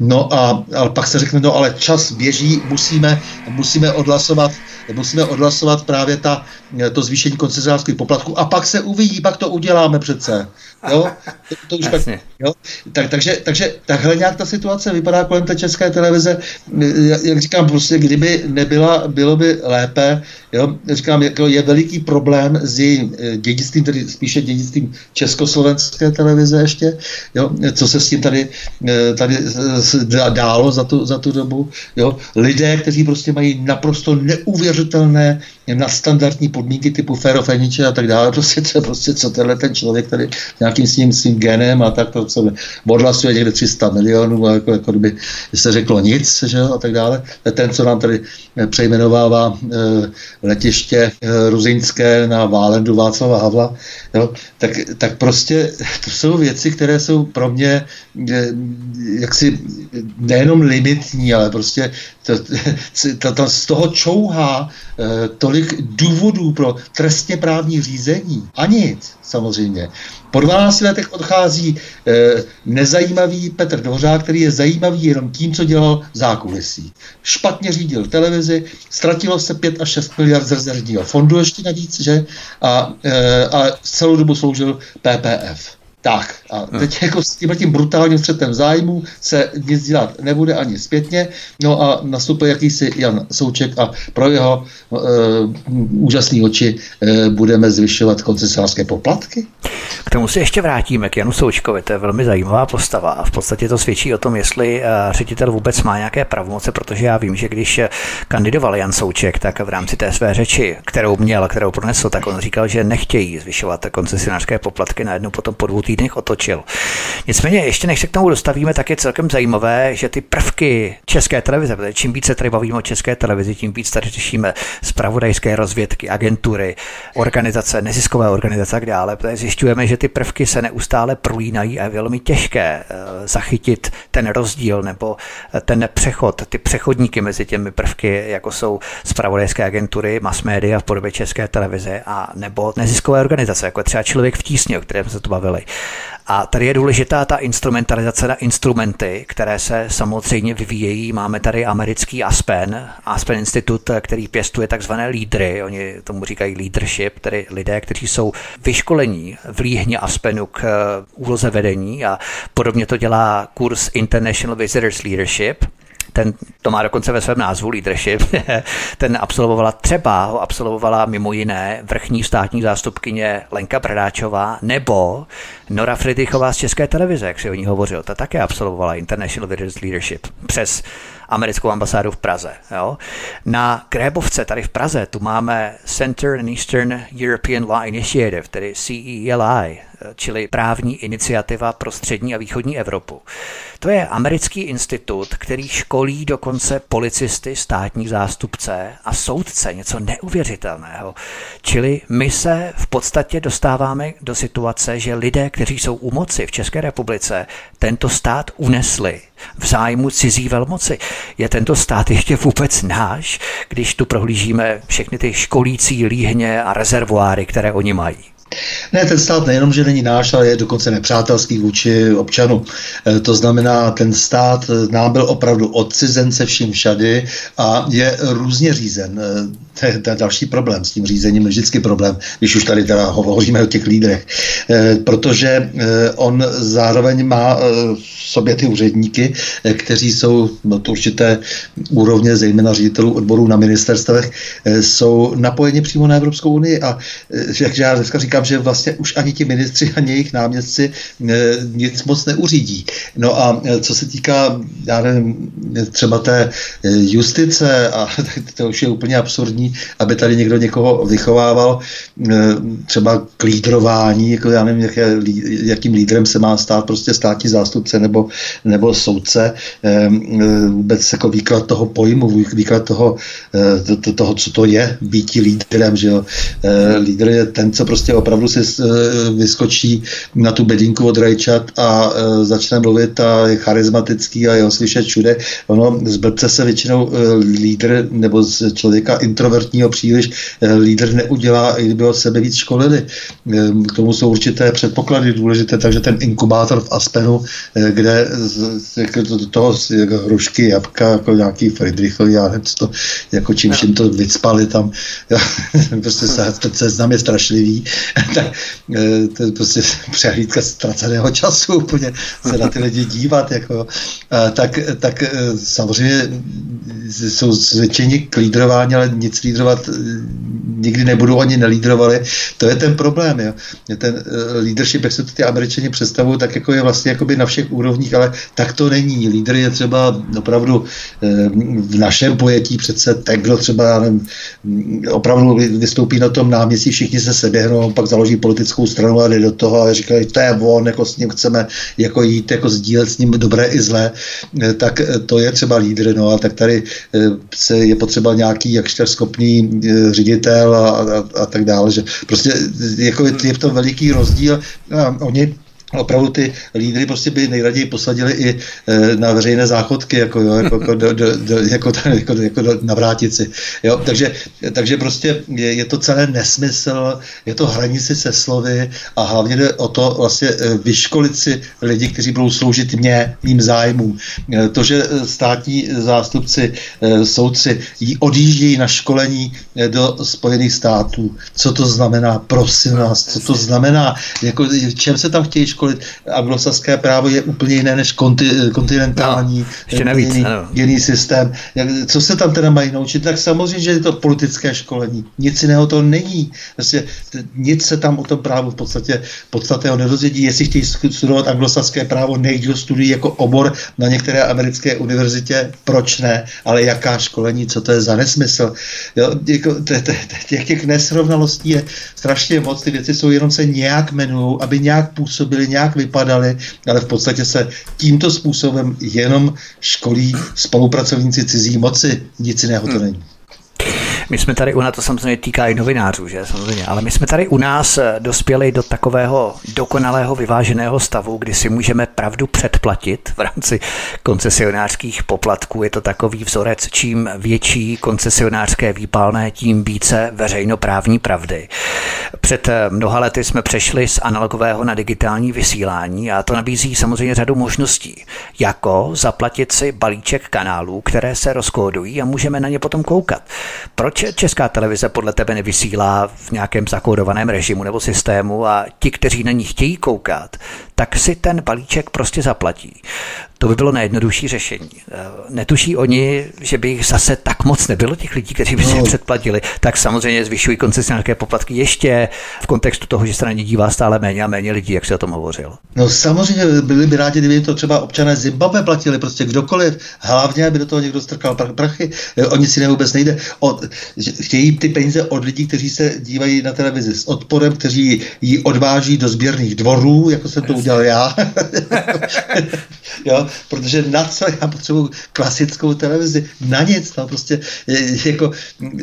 No a ale pak se řekne, no ale čas běží, musíme, musíme odhlasovat, musíme odhlasovat právě ta, to zvýšení koncesionářských poplatků a pak se uvidí, pak to uděláme přece. Jo? To, to už pak, jo? Tak, takže, takže takhle nějak ta situace vypadá kolem té české televize. Jak říkám, prostě kdyby nebyla, bylo by lépe. Jo? Říkám, jako je veliký problém s jejím eh, dědictvím, tedy spíše dědictvím československé televize ještě. Jo? Co se s tím tady, eh, tady dálo za tu, za tu dobu. Jo? Lidé, kteří prostě mají naprosto neuvěřitelné na standardní podmínky typu ferofeniče a tak dále, prostě, to, prostě co tenhle ten člověk tady nějakým svým, svým genem a tak to, co odhlasuje někde 300 milionů, a jako, jako kdyby se řeklo nic, že a tak dále. Ten, co nám tady přejmenovává e, letiště e, ruzinské na Válendu Václava Havla, jo, tak, tak prostě to jsou věci, které jsou pro mě e, jaksi nejenom limitní, ale prostě to, to, to, z toho čouhá e, tolik důvodů pro trestně právní řízení. A nic, samozřejmě. Po 12 letech odchází e, nezajímavý Petr Dvořák, který je zajímavý jenom tím, co dělal zákulisí. Špatně řídil televizi, ztratilo se 5 až 6 miliard z rezervního fondu ještě navíc, že? A, e, a celou dobu sloužil PPF. Tak a hm. teď jako s tím, tím brutálním střetem zájmu se nic dělat nebude ani zpětně. No a nastupuje jakýsi Jan Souček a pro jeho e, úžasné oči e, budeme zvyšovat koncesionářské poplatky. K tomu se ještě vrátíme, k Janu Součkovi, to je velmi zajímavá postava a v podstatě to svědčí o tom, jestli e, ředitel vůbec má nějaké pravomoce, protože já vím, že když kandidoval Jan Souček, tak v rámci té své řeči, kterou měl, kterou pronesl, tak on říkal, že nechtějí zvyšovat koncesionářské poplatky, najednou potom po dvou týdnech otočil. Nicméně, ještě než se k tomu dostavíme, tak je celkem zajímavé, že ty prvky české televize, protože čím více tady bavíme o české televizi, tím víc tady řešíme zpravodajské rozvědky, agentury, organizace, neziskové organizace a tak dále, protože zjišťujeme, že ty prvky se neustále prolínají a je velmi těžké eh, zachytit ten rozdíl nebo eh, ten přechod, ty přechodníky mezi těmi prvky, jako jsou zpravodajské agentury, mass media v podobě české televize a nebo neziskové organizace, jako třeba člověk v tísně, o kterém se tu bavili. A tady je důležitá ta instrumentalizace na instrumenty, které se samozřejmě vyvíjejí. Máme tady americký Aspen, Aspen Institut, který pěstuje takzvané lídry, oni tomu říkají leadership, tedy lidé, kteří jsou vyškolení v líhně Aspenu k eh, úloze vedení a podobně to dělá kurz International Visitors Leadership, ten to má dokonce ve svém názvu leadership, ten absolvovala třeba, ho absolvovala mimo jiné vrchní státní zástupkyně Lenka Bradáčová nebo Nora Friedrichová z České televize, jak si o ní hovořil, ta také absolvovala International Leadership přes americkou ambasádu v Praze. Jo. Na Grébovce tady v Praze tu máme Center and Eastern European Law Initiative, tedy CELI, čili právní iniciativa pro střední a východní Evropu. To je americký institut, který školí dokonce policisty, státní zástupce a soudce, něco neuvěřitelného. Čili my se v podstatě dostáváme do situace, že lidé, kteří jsou u moci v České republice, tento stát unesli v zájmu cizí velmoci. Je tento stát ještě vůbec náš, když tu prohlížíme všechny ty školící líhně a rezervoáry, které oni mají? Ne, ten stát nejenom, že není náš, ale je dokonce nepřátelský vůči občanu. E, to znamená, ten stát nám byl opravdu odcizen se vším všady a je různě řízen. E, to je, to je další problém s tím řízením, je vždycky problém, když už tady teda hovoříme o těch lídrech. E, protože on zároveň má v sobě ty úředníky, kteří jsou no, to určité úrovně, zejména ředitelů odborů na ministerstvech, jsou napojeni přímo na Evropskou unii a jak já dneska říkám, že vlastně už ani ti ministři, ani jejich náměstci eh, nic moc neuřídí. No a eh, co se týká, já nevím, třeba té justice, a to už je úplně absurdní, aby tady někdo někoho vychovával, třeba k lídrování, jako já nevím, jak jakým lídrem se má stát prostě státní zástupce nebo, nebo soudce, vůbec jako výklad toho pojmu, výklad toho, toho co to je být lídrem, že jo. Lídr je ten, co prostě opravdu si eh, vyskočí na tu bedínku od rajčat a eh, začne mluvit a je charismatický a je ho slyšet všude. Ono z blbce se většinou eh, lídr nebo z člověka introvertního příliš lídr neudělá, i kdyby ho sebe víc školili. K tomu jsou určité předpoklady důležité, takže ten inkubátor v Aspenu, kde z toho jako hrušky, jabka, jako nějaký Friedrich, já nevím, to, jako čím vším to vycpali tam. prostě se, ten seznam je strašlivý tak eh, to je prostě přehlídka ztraceného času, úplně se na ty lidi dívat, jako, tak, tak eh, samozřejmě jsou zvětšení k lídrování, ale nic lídrovat eh, nikdy nebudou, ani nelídrovali. To je ten problém. Jo. Ten leadership, jak se to ty američani představují, tak jako je vlastně jakoby na všech úrovních, ale tak to není. Lídr je třeba opravdu v našem pojetí přece ten, kdo třeba nevím, opravdu vystoupí na tom náměstí, všichni se seběhnou, pak založí politickou stranu a jde do toho a říkají, to je on, jako s ním chceme jako jít, jako sdílet s ním dobré i zlé, eh, tak eh, to je třeba lídr, no a tak tady eh, se je potřeba nějaký jakž schopný ředitel a, a, a tak dále, že prostě jako je, je v tom veliký rozdíl. A oni opravdu ty lídry prostě by nejraději posadili i e, na veřejné záchodky, jako, jo, jako, jako, do, do, do, jako, jako, jako do, na vrátici. Jo, takže, takže prostě je, je to celé nesmysl, je to hranici se slovy a hlavně jde o to vlastně e, vyškolit si lidi, kteří budou sloužit mě, mým zájmům. E, to, že státní zástupci, soudci odjíždějí na školení do Spojených států, co to znamená, prosím vás, co to znamená, jako, čem se tam chtějí školit. Anglosaské právo je úplně jiné než konti, kontinentální, no, ještě navíc, jiný, jiný systém. Jak, co se tam teda mají naučit? Tak samozřejmě, že je to politické školení. Nic jiného to není. Vlastně, nic se tam o tom právu v podstatě podstatného nedozvědí. Jestli chtějí studovat anglosaské právo, nejde studují jako obor na některé americké univerzitě, proč ne? Ale jaká školení, co to je za nesmysl? Jo, jako, těch, těch nesrovnalostí je strašně moc, ty věci jsou jenom se nějak jmenují, aby nějak nějak vypadaly, ale v podstatě se tímto způsobem jenom školí spolupracovníci cizí moci. Nic jiného to hmm. není. My jsme tady u nás, to samozřejmě týká i novinářů, že samozřejmě, ale my jsme tady u nás eh, dospěli do takového dokonalého vyváženého stavu, kdy si můžeme pravdu předplatit v rámci koncesionářských poplatků. Je to takový vzorec, čím větší koncesionářské výpalné, tím více veřejnoprávní pravdy. Před eh, mnoha lety jsme přešli z analogového na digitální vysílání a to nabízí samozřejmě řadu možností, jako zaplatit si balíček kanálů, které se rozkódují a můžeme na ně potom koukat. Proč česká televize podle tebe nevysílá v nějakém zakódovaném režimu nebo systému a ti, kteří na ní chtějí koukat, tak si ten balíček prostě zaplatí. To by bylo nejjednodušší řešení. Eh, netuší oni, že by jich zase tak moc nebylo těch lidí, kteří by si no. předplatili, tak samozřejmě zvyšují koncesionářské poplatky ještě v kontextu toho, že se na ně dívá stále méně a méně lidí, jak se o tom hovořil. No samozřejmě byli by rádi, kdyby to třeba občané Zimbabwe platili, prostě kdokoliv, hlavně, aby do toho někdo strkal prachy, eh, o nic jiného vůbec nejde. Od, chtějí ty peníze od lidí, kteří se dívají na televizi s odporem, kteří ji odváží do sběrných dvorů, jako jsem to udělal já. jo, protože na co já potřebuji klasickou televizi? Na nic, no, prostě jako,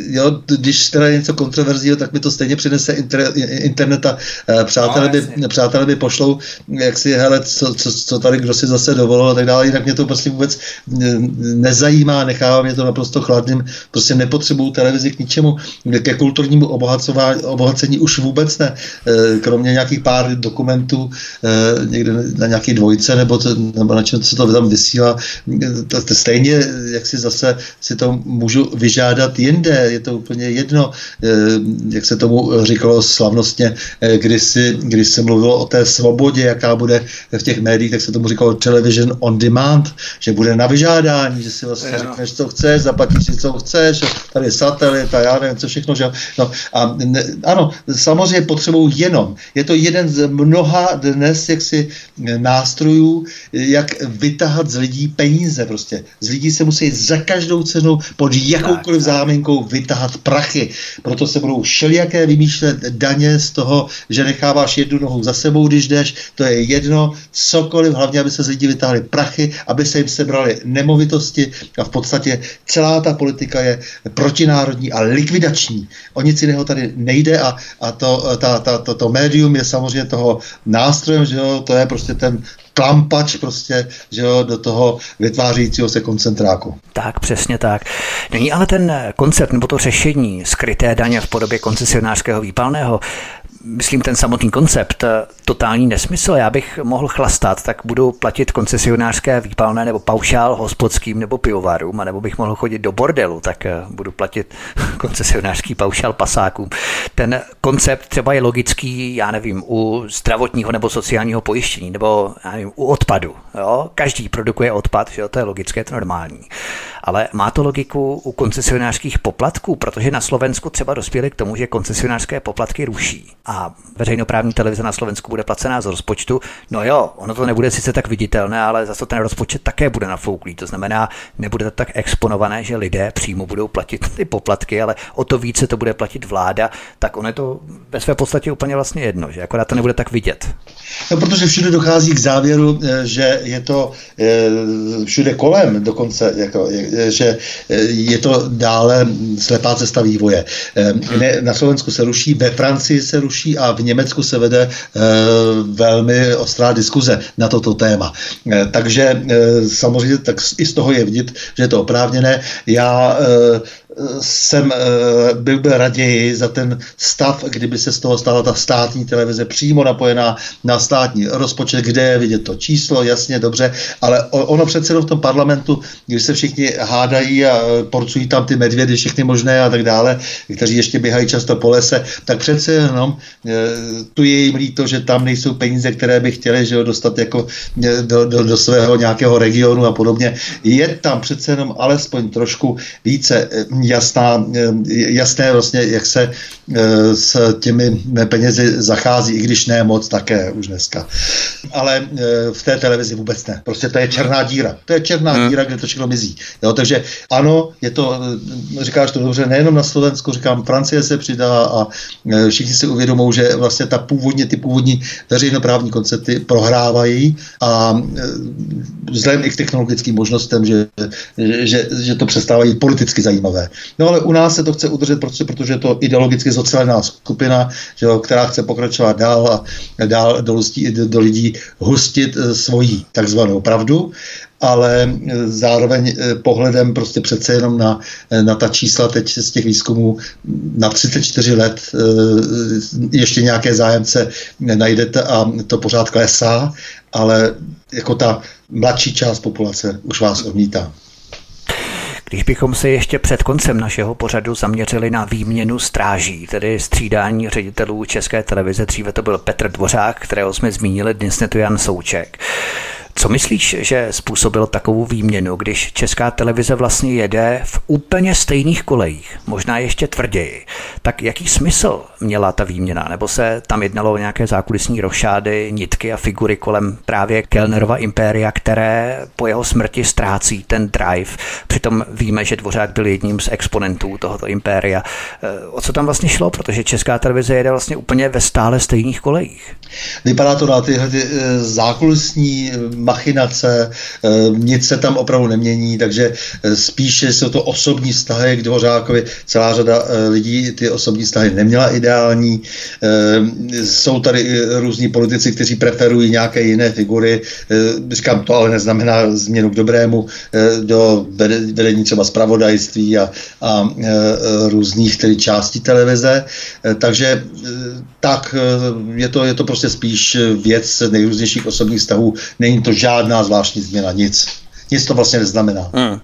jo, když teda něco kontroverzního, tak mi to stejně přinese inter, internet a uh, přátelé, no, by, přátelé by pošlou, jak si, hele, co, co, co tady kdo si zase dovolil a tak dále, jinak mě to prostě vůbec nezajímá, nechává mě to naprosto chladným, prostě nepotřebuju televizi k ničemu, ke kulturnímu obohacování, obohacení už vůbec ne, eh, kromě nějakých pár dokumentů eh, někde na nějaké dvojce nebo, to, nebo na čem se to tam vysílá, to, to stejně, jak si zase si to můžu vyžádat jinde, je to úplně jedno, eh, jak se tomu říkalo slavnostně, když, si, když se mluvilo o té svobodě, jaká bude v těch médiích, tak se tomu říkalo television on demand, že bude na vyžádání, že si vlastně řekneš, co chceš, zaplatíš si, co chceš, tady je satelit a já nevím, co všechno, že no, a ne, ano, samozřejmě potřebují jenom, je to jeden z mnoha dnes jaksi nástrojů, jak vytahat z lidí peníze prostě. Z lidí se musí za každou cenu pod jakoukoliv tak, záminkou vytahat prachy. Proto se budou všelijaké vymýšlet daně z toho, že necháváš jednu nohu za sebou, když jdeš, to je jedno, cokoliv, hlavně, aby se z lidí vytáhli prachy, aby se jim sebrali nemovitosti a v podstatě celá ta politika je protinárodní a likvidační. O nic jiného tady nejde a, a to, ta, ta, to, to médium je samozřejmě toho nástrojem, že jo, to je prostě ten klampač prostě, že jo, do toho vytvářejícího se koncentráku. Tak, přesně tak. Není ale ten koncept nebo to řešení skryté daně v podobě koncesionářského výpalného myslím, ten samotný koncept eh, totální nesmysl. Já bych mohl chlastat, tak budu platit koncesionářské výpalné nebo paušál hospodským nebo pivovarům, nebo bych mohl chodit do bordelu, tak eh, budu platit koncesionářský paušál pasákům. Ten koncept třeba je logický, já nevím, u zdravotního nebo sociálního pojištění, nebo já nevím, u odpadu. Jo? Každý produkuje odpad, že jo? to je logické, to je normální. Ale má to logiku u koncesionářských poplatků, protože na Slovensku třeba dospěli k tomu, že koncesionářské poplatky ruší. A a veřejnoprávní televize na Slovensku bude placená z rozpočtu, no jo, ono to nebude sice tak viditelné, ale zase ten rozpočet také bude nafouklý. To znamená, nebude to tak exponované, že lidé přímo budou platit ty poplatky, ale o to více to bude platit vláda, tak ono je to ve své podstatě úplně vlastně jedno, že akorát to nebude tak vidět. No, protože všude dochází k závěru, eh, že je to eh, všude kolem dokonce, jako, že eh, je to dále slepá cesta vývoje. Na Slovensku se ruší, ve Francii se ruší, ruší a v Německu se vede e, velmi ostrá diskuze na toto téma. E, takže e, samozřejmě tak i z toho je vidět, že je to oprávněné. Já jsem uh, byl by raději za ten stav, kdyby se z toho stala ta státní televize přímo napojená na státní rozpočet, kde je vidět to číslo, jasně, dobře, ale ono přece v tom parlamentu, když se všichni hádají a eh, porcují tam ty medvědy, všechny možné a tak dále, kteří ještě běhají často po lese, tak přece jenom uh, tu je jim líto, že tam nejsou peníze, které by chtěli že dostat jako do, do, do svého nějakého regionu a podobně. Je tam přece jenom alespoň trošku více jasná, eh, jasné vlastně, jak se s těmi penězi zachází, i když ne moc také už dneska. Ale eh, v té televizi vůbec ne. Prostě to je černá díra. To je černá hmm. díra, kde to všechno mizí. Jo, takže ano, je to, říkáš to dobře, nejenom na Slovensku, říkám, Francie se přidá a všichni si uvědomou, že vlastně ta původně, ty původní veřejnoprávní koncepty prohrávají a vzhledem i k technologickým možnostem, že, že, že to přestávají politicky zajímavé. No ale u nás se to chce udržet, protože, protože je to ideologicky zocelená skupina, že jo, která chce pokračovat dál a dál do, do, do lidí hustit e, svoji takzvanou pravdu ale e, zároveň e, pohledem prostě přece jenom na, na ta čísla teď z těch výzkumů na 34 let ještě nějaké zájemce najdete a to pořád klesá, ale jako ta mladší část populace už vás odmítá. Když bychom se ještě před koncem našeho pořadu zaměřili na výměnu stráží, tedy střídání ředitelů České televize, dříve to byl Petr Dvořák, kterého jsme zmínili, dnes je to Jan Souček. Co myslíš, že způsobilo takovou výměnu, když česká televize vlastně jede v úplně stejných kolejích, možná ještě tvrději? Tak jaký smysl měla ta výměna? Nebo se tam jednalo o nějaké zákulisní rošády, nitky a figury kolem právě Kellnerova impéria, které po jeho smrti ztrácí ten drive? Přitom víme, že Dvořák byl jedním z exponentů tohoto impéria. E, o co tam vlastně šlo? Protože česká televize jede vlastně úplně ve stále stejných kolejích. Vypadá to na tyhle ty e, zákulisní machinace, eh, nic se tam opravdu nemění, takže eh, spíše jsou to osobní vztahy k Dvořákovi. Celá řada eh, lidí ty osobní vztahy neměla ideální. Jsou tady různí politici, kteří preferují nějaké jiné figury. Říkám, to ale neznamená změnu k dobrému do vedení třeba zpravodajství a, a různých tedy částí televize. Takže tak je to, je to prostě spíš věc nejrůznějších osobních vztahů. Není to žádná zvláštní změna, nic. Nic to vlastně neznamená. Hmm.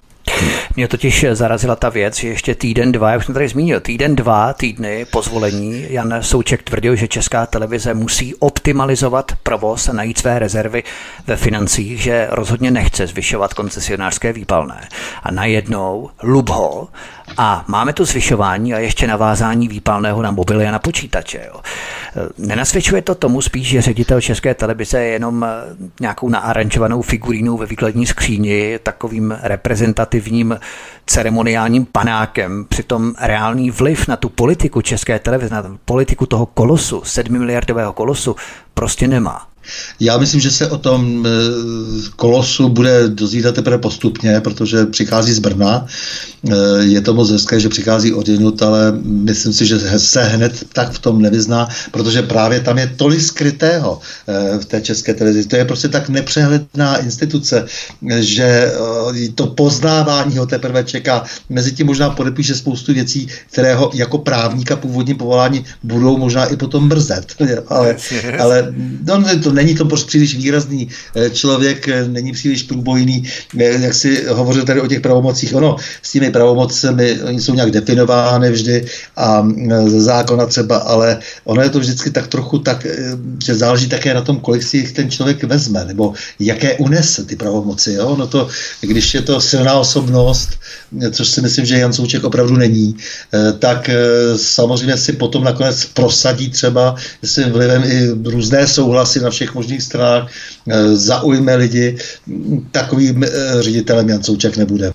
Mě totiž zarazila ta věc, že ještě týden, dva, jak jsem tady zmínil, týden, dva týdny po zvolení Jan Souček tvrdil, že česká televize musí optimalizovat provoz a najít své rezervy ve financích, že rozhodně nechce zvyšovat koncesionářské výpalné. A najednou Lubho a máme tu zvyšování a ještě navázání výpalného na mobily a na počítače. Jo. Nenasvědčuje to tomu spíš, že ředitel České televize je jenom nějakou naarančovanou figurínou ve výkladní skříni, takovým reprezentativním ceremoniálním panákem. Přitom reálný vliv na tu politiku České televize, na politiku toho kolosu, sedmi miliardového kolosu, prostě nemá. Já myslím, že se o tom eh, kolosu bude dozvídat teprve postupně, protože přichází z Brna. Eh, je to moc hezké, že přichází od jinut, ale myslím si, že se hned tak v tom nevyzná, protože právě tam je tolik skrytého eh, v té české televizi. To je prostě tak nepřehledná instituce, že to poznávání ho teprve čeká. Mezi tím možná podepíše spoustu věcí, které ho jako právníka původní povolání budou možná i potom brzet. Ale, ale no, to není to příliš výrazný eh, člověk, eh, není příliš průbojný, eh, jak si hovořil tady o těch pravomocích. Ono s těmi pravomocemi, oni jsou nějak definovány vždy a ze zákona třeba, ale ono je to vždycky tak trochu tak, že záleží také na tom, kolik si jich ten člověk vezme, nebo jaké unese ty pravomoci. Jo? No to, když je to silná osobnost, což si myslím, že Jan Souček opravdu není, tak samozřejmě si potom nakonec prosadí třeba svým vlivem i různé souhlasy na všech možných stranách, eh, zaujme lidi, takovým eh, ředitelem Jan Souček nebude.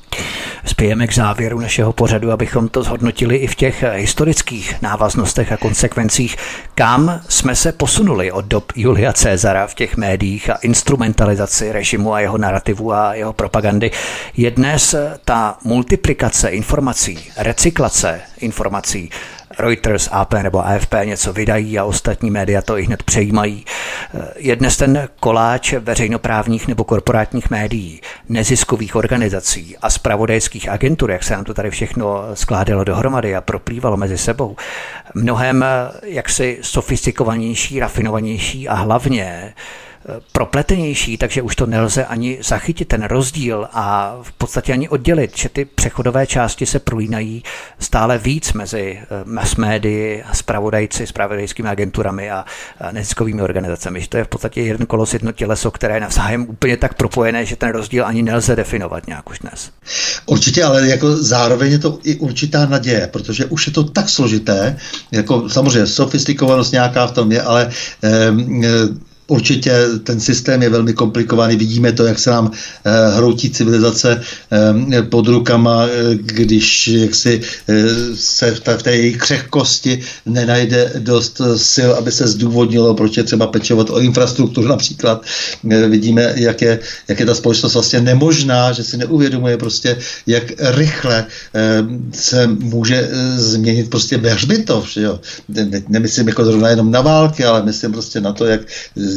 Spějeme k závěru našeho pořadu, abychom to zhodnotili i v těch historických návaznostech a konsekvencích, kam jsme se posunuli od dob Julia Cezara v těch médiích a instrumentalizaci režimu a jeho narrativu a jeho propagandy. Je dnes ta multiplikace informací, recyklace informací, Reuters, AP nebo AFP něco vydají a ostatní média to i hned přejímají. Je dnes ten koláč veřejnoprávních nebo korporátních médií, neziskových organizací a spravodajských agentur, jak se nám to tady všechno skládalo dohromady a proplývalo mezi sebou, mnohem jaksi sofistikovanější, rafinovanější a hlavně propletenější, takže už to nelze ani zachytit, ten rozdíl a v podstatě ani oddělit, že ty přechodové části se prolínají stále víc mezi eh, mass médii, spravodajci, spravodajskými agenturami a neziskovými organizacemi. Že to je v podstatě jeden kolos, jedno těleso, které je navzájem úplně tak propojené, že ten rozdíl ani nelze definovat nějak už dnes. Určitě, ale jako zároveň je to i určitá naděje, protože už je to tak složité, jako samozřejmě sofistikovanost nějaká v tom je, ale eh, Určitě ten systém je velmi komplikovaný, vidíme to, jak se nám e, hroutí civilizace e, pod rukama, e, když jaksi e, se v té, její křehkosti nenajde dost sil, aby se zdůvodnilo, proč je třeba pečovat o infrastrukturu například. Vidíme, jak je, jak je ta společnost vlastně nemožná, že si neuvědomuje prostě, jak rychle se může změnit prostě? Ne, nemyslím jako zrovna jenom na války, ale myslím prostě na to, jak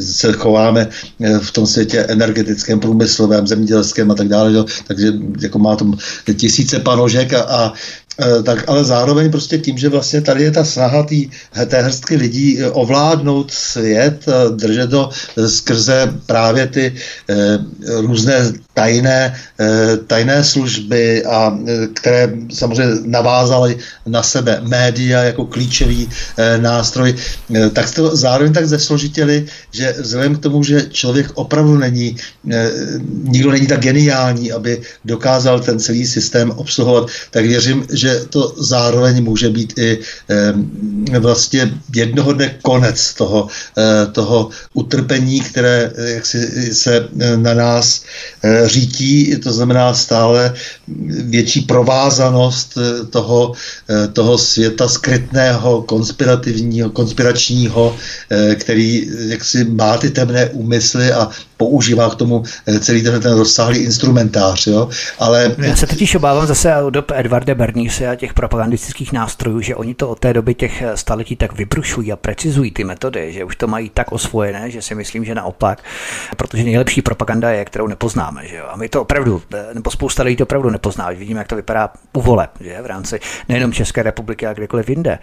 se chováme eh, v tom světě energetickém, průmyslovém, zemědělském a tak dále. Takže jako má tam tisíce panožek a, a eh, tak ale zároveň prostě tím, že vlastně tady je ta snaha tý, té hrstky lidí eh, ovládnout svět, držet to skrze právě ty různé tajné, tajné služby, a které samozřejmě navázaly na sebe média jako klíčový nástroj, tak to zároveň tak zesložitili, že vzhledem k tomu, že člověk opravdu není, nikdo není tak geniální, aby dokázal ten celý systém obsluhovat, tak věřím, že to zároveň může být i vlastně jednoho dne konec toho, toho utrpení, které jak si, se na nás řítí, to znamená stále větší provázanost toho, toho světa skrytného, konspirativního, konspiračního, který jaksi má ty temné úmysly a používá k tomu celý ten, ten rozsáhlý instrumentář. Jo? Ale... Já se totiž obávám zase od dob Edvarda Bernise a těch propagandistických nástrojů, že oni to od té doby těch staletí tak vybrušují a precizují ty metody, že už to mají tak osvojené, že si myslím, že naopak, protože nejlepší propaganda je, kterou nepoznáme. Že jo? A my to opravdu, nebo spousta lidí to opravdu nepozná. Vidíme, jak to vypadá u voleb že? v rámci nejenom České republiky, ale kdekoliv jinde.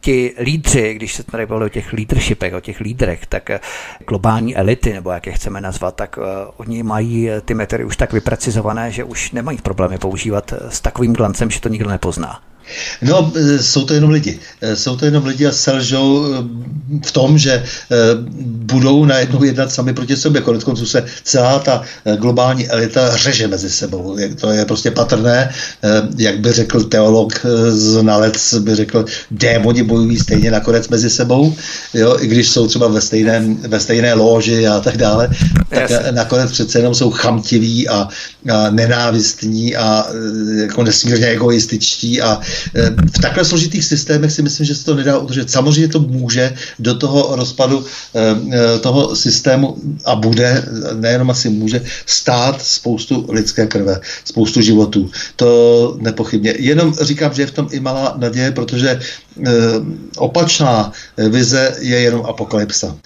Ti lídři, když se tady bavili o těch leadershipech, o těch lídrech, tak globální elity, nebo jak je chceme nazvat, tak uh, oni mají ty metody už tak vyprecizované, že už nemají problémy používat s takovým glancem, že to nikdo nepozná. No, e, jsou to jenom lidi. E, jsou to jenom lidi a selžou e, v tom, že budou najednou jednat sami proti sobě. Konec konců se celá ta globální elita řeže mezi sebou. To je prostě patrné, jak by řekl teolog znalec, by řekl, démoni bojují stejně nakonec mezi sebou, jo, i když jsou třeba ve, stejném, ve stejné loži a tak dále, tak yes. nakonec přece jenom jsou chamtiví a, a nenávistní a jako nesmírně egoističtí a v takhle složitých systémech si myslím, že se to nedá udržet. Samozřejmě to může do toho rozpadu eh, toho systému a bude, nejenom asi může, stát spoustu lidské krve, spoustu životů. To nepochybně. Jenom říkám, že je v tom i malá naděje, protože eh, opačná vize je jenom apokalypsa.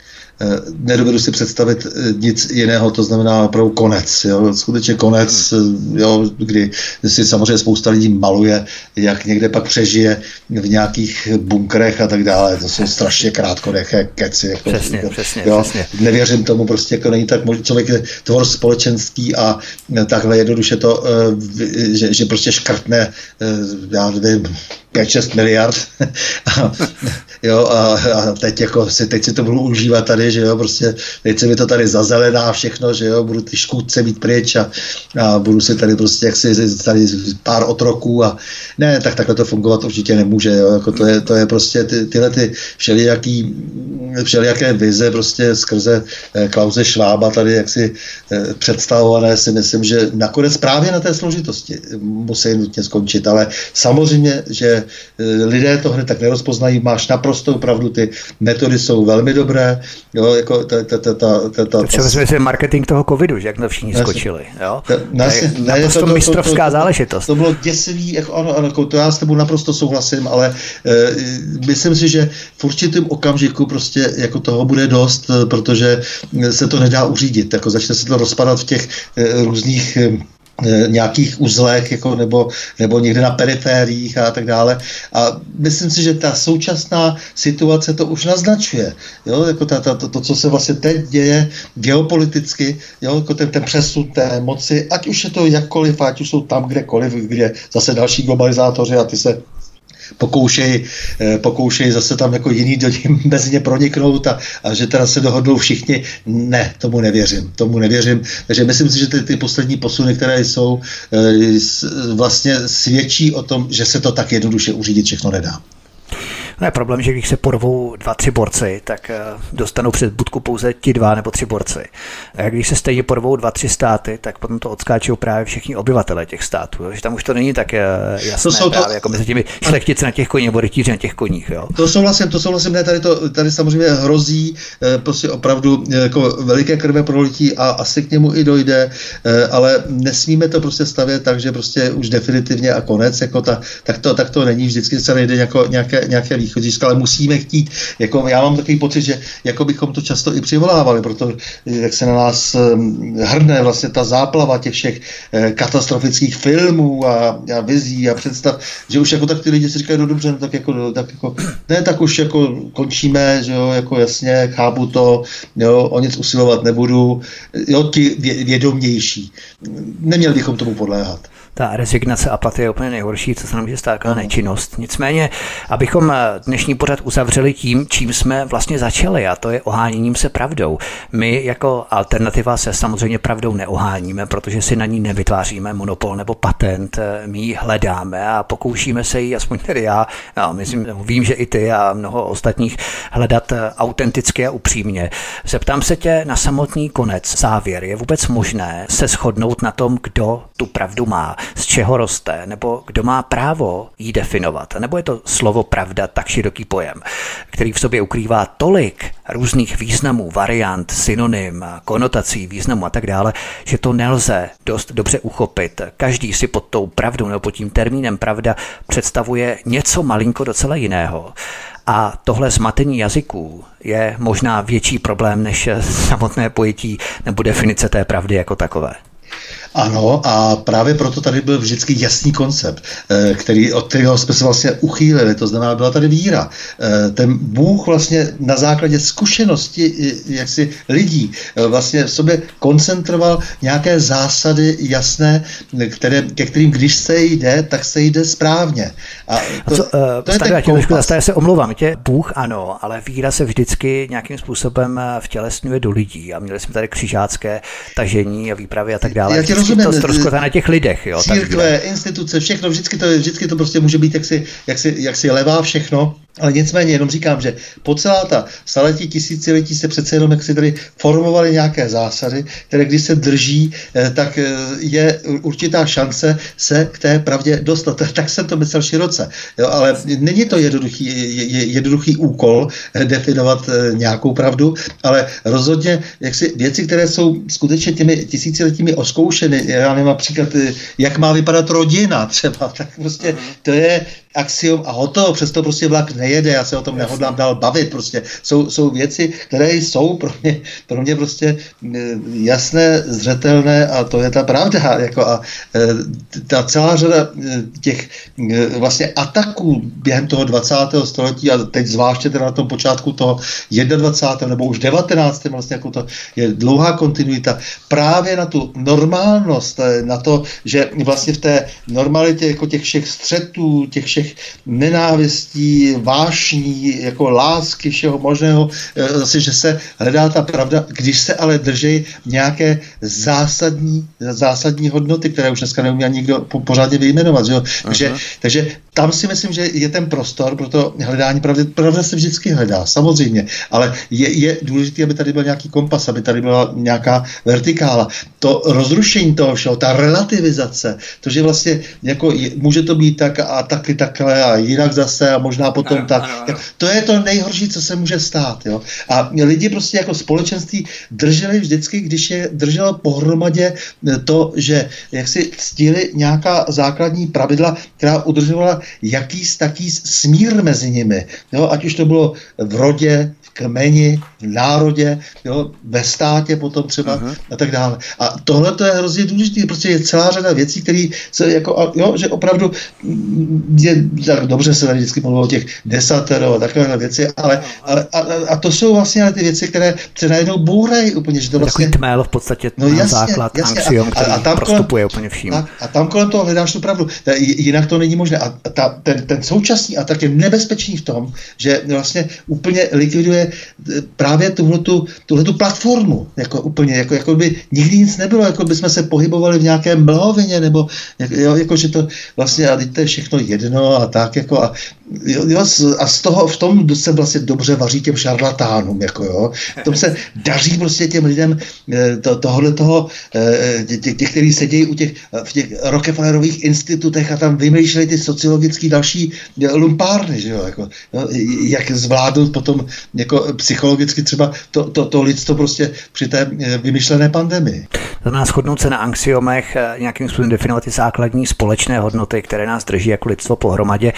Eh, nedovedu si představit eh, nic jiného, to znamená opravdu konec. Jo? Skutečně konec, eh, jo? kdy si samozřejmě spousta lidí maluje, jak někde pak přežije v nějakých bunkrech a tak dále. To jsou strašně krátkodeché keci. Jako, přesně, přesně, jo? přesně. Nevěřím tomu, prostě jako není tak možný. Člověk je tvor společenský a takhle jednoduše to, že, že prostě škrtne, já nevím, 5-6 miliard. A, jo, a, a teď, jako si, teď si to budu užívat tady, že jo, prostě teď se mi to tady zazelená všechno, že jo, budu ty škůdce mít pryč a, a budu si tady prostě jak si tady pár otroků a ne, tak takhle to fungovat určitě nemůže, jo, jako to je, to je prostě ty, tyhle ty všelijaký, všelijaké vize prostě skrze eh, Klauze Švába tady jak si eh, představované si myslím, že nakonec právě na té složitosti musí nutně skončit, ale samozřejmě, že lidé to hned tak nerozpoznají, máš naprostou pravdu, ty metody jsou velmi dobré, jo, jako ta, ta, ta, ta, ta, ta, Třeba marketing toho covidu, že jak to všichni skočili, jo? To je ne, naprosto to, to, mistrovská to, to, záležitost. To bylo děsivý, jako, ano, ano, jako to já s tebou naprosto souhlasím, ale e, myslím si, že v určitém okamžiku prostě jako toho bude dost, eh, protože se to nedá uřídit, jako začne se to rozpadat v těch e, různých E, nějakých uzlech jako nebo, nebo někde na perifériích a tak dále. A myslím si, že ta současná situace to už naznačuje. Jo? Jako ta, ta, to, to, co se vlastně teď děje geopoliticky, jo? Jako ten, ten přesun té moci, ať už je to jakkoliv, ať už jsou tam kdekoliv, kde zase další globalizátoři a ty se pokoušej, eh, pokoušej zase tam jako jiný do ní mezi ně proniknout a, a že teda se dohodnou všichni. Ne, tomu nevěřím. Tomu nevěřím. Takže myslím si, že ty, ty poslední posuny, které jsou, eh, vlastně svědčí o tom, že se to tak jednoduše uřídit všechno nedá. No je problém, že když se porvou dva, tři borci, tak eh, dostanou před budku pouze ti dva nebo tři borci. A když se stejně porvou dva, tři státy, tak potom to odskáčou právě všichni obyvatele těch států. Jo? Že tam už to není tak eh, jasné to jsou právě, to... jako mezi těmi šlechtici na těch koních nebo rytíři na těch koních. Jo? To souhlasím, to souhlasím, ne, tady, to, tady samozřejmě hrozí eh, prostě opravdu jako veliké krve prolití a asi k němu i dojde, ale nesmíme to prostě stavět tak, že prostě už definitivně a konec, jako ta, tak, to, tak to není, vždycky se najde jako nějaké, nějaké východiska, ale musíme chtít. Jako, já mám takový pocit, že jako bychom to často i přivolávali, protože jak se na nás hrne vlastně ta záplava těch všech eh, katastrofických filmů a, a vizí a představ, že už jako tak ty lidi si říkají, no dobře, no tak jako, no, tak jako ne, tak už jako končíme, že jo, jako jasně, chápu to, jo, o nic usilovat nebudu, jo, ti vědomější. Neměli bychom tomu podléhat ta rezignace apatie je úplně nejhorší, co se nám může stát, nečinnost. Nicméně, abychom eh, dnešní pořad uzavřeli tím, čím jsme vlastně začali, a to je oháněním se pravdou. My jako alternativa se samozřejmě pravdou neoháníme, protože si na ní nevytváříme monopol nebo patent. Eh, my ji hledáme a pokoušíme se ji, aspoň tedy já, já myslím, vím, že i ty a mnoho ostatních, hledat eh, autenticky a upřímně. Zeptám se tě na samotný konec, závěr. Je vůbec možné se shodnout na tom, kdo tu pravdu má? Z čeho roste, nebo kdo má právo ji definovat. Nebo je to slovo pravda tak široký pojem, který v sobě ukrývá tolik různých významů, variant, synonym, konotací, významů a tak dále, že to nelze dost dobře uchopit. Každý si pod tou pravdou nebo pod tím termínem pravda představuje něco malinko docela jiného. A tohle zmatení jazyků je možná větší problém než samotné pojetí nebo definice té pravdy jako takové. Ano, a právě proto tady byl vždycky jasný koncept, eh, který, od kterého jsme se vlastně uchýlili, to znamená, byla tady víra. Eh, ten Bůh vlastně na základě zkušenosti jaksi lidí eh, vlastně v sobě koncentroval nějaké zásady jasné, které, ke kterým, když se jde, tak se jde správně. A to, a co, uh, to je ten trošku zase, se omlouvám, tě Bůh ano, ale víra se vždycky nějakým způsobem vtělesňuje do lidí a měli jsme tady křižácké tažení a výpravy a tak dále. Já tě rozumím. To na těch lidech. Jo, církve, instituce, všechno, vždycky to, vždycky to prostě může být jaksi, jaksi, jaksi levá všechno. Ale nicméně jenom říkám, že po celá ta staletí, tisíciletí se přece jenom jak si tady formovaly nějaké zásady, které když se drží, eh, tak eh, je určitá šance se k té pravdě dostat. Tak jsem to myslel široce. Jo, ale není to jednoduchý, jednoduchý úkol eh, definovat nějakou pravdu, ale rozhodně jak si věci, které jsou skutečně těmi tisíciletími oskoušeny, já nevím například, jak má vypadat rodina třeba, tak prostě to je axiom a hotovo, přesto prostě vlak nejede, já se o tom nehodlám dál bavit, prostě jsou, jsou věci, které jsou pro mě, pro mě prostě eh, jasné, zřetelné a to je ta pravda, jako a eh, ta celá řada eh, těch vlastně ataků během toho 20. století a teď zvláště teda na tom počátku toho 21. nebo už 19. vlastně jako to je dlouhá kontinuita právě na tu normálnost, na to, že vlastně v té normalitě jako těch všech střetů, těch všech těch nenávistí, vášní, jako lásky, všeho možného, eh, zase, že se hledá ta pravda, když se ale drží nějaké zásadní, zásadní hodnoty, které už dneska neumí ani nikdo pořádně vyjmenovat. Že jo? Takže, takže tam si myslím, že je ten prostor pro to hledání pravdy. Pravda se vždycky hledá, samozřejmě, ale je, je důležité, aby tady byl nějaký kompas, aby tady byla nějaká vertikála. To rozrušení toho všeho, ta relativizace, to, že vlastně jako je, může to být tak a taky takhle a jinak zase a možná potom ano, tak. Ano, ano. To je to nejhorší, co se může stát. Jo? A lidi prostě jako společenství drželi vždycky, když je drželo pohromadě to, že jak si ctili nějaká základní pravidla, která udržovala jakýs taký smír mezi nimi. Jo? Ať už to bylo v rodě, kmeni, v národě, jo? ve státě potom třeba uh-huh. a tak dále. A tohle to je hrozně důležité, prostě je celá řada věcí, které se jako, jo, že opravdu je, tak dobře se tady vždycky mluvilo o těch desatero a takové věci, ale, ale a, a, to jsou vlastně ale ty věci, které se najednou bourají úplně, že to vlastně... Takový tmel v podstatě no, jasně, základ jasně, axiom, který a, a tam prostupuje kolem, úplně vším. A, a tam kolem toho hledáš tu pravdu. Jinak to není možné. A ta, ten, ten současný atak je nebezpečný v tom, že vlastně úplně likviduje eh, právě tuhletu, tuhletu platformu. Jako úplně, jako, jako by nikdy nic nebylo, jako by jsme se pohybovali v nějaké mlhovině, nebo jo, jako, že to vlastně, a teď to je všechno jedno a tak, jako a, jo, jo, a z toho, v tom se vlastně dobře vaří těm šarlatánům, jako jo. V tom se daří prostě těm lidem eh, to, tohle toho, eh, těch, těch, kteří sedí u těch, v těch Rockefellerových institutech a tam vymýšlejí ty sociologické další lumpárny, že jo, jako, jo, jak zvládnout potom jako psychologicky třeba to, to, to lidstvo prostě při té eh, vymyšlené pandemii. To nás shodnout se na anxiomech, nějakým způsobem definovat ty základní společné hodnoty, které nás drží jako lidstvo pohromadě.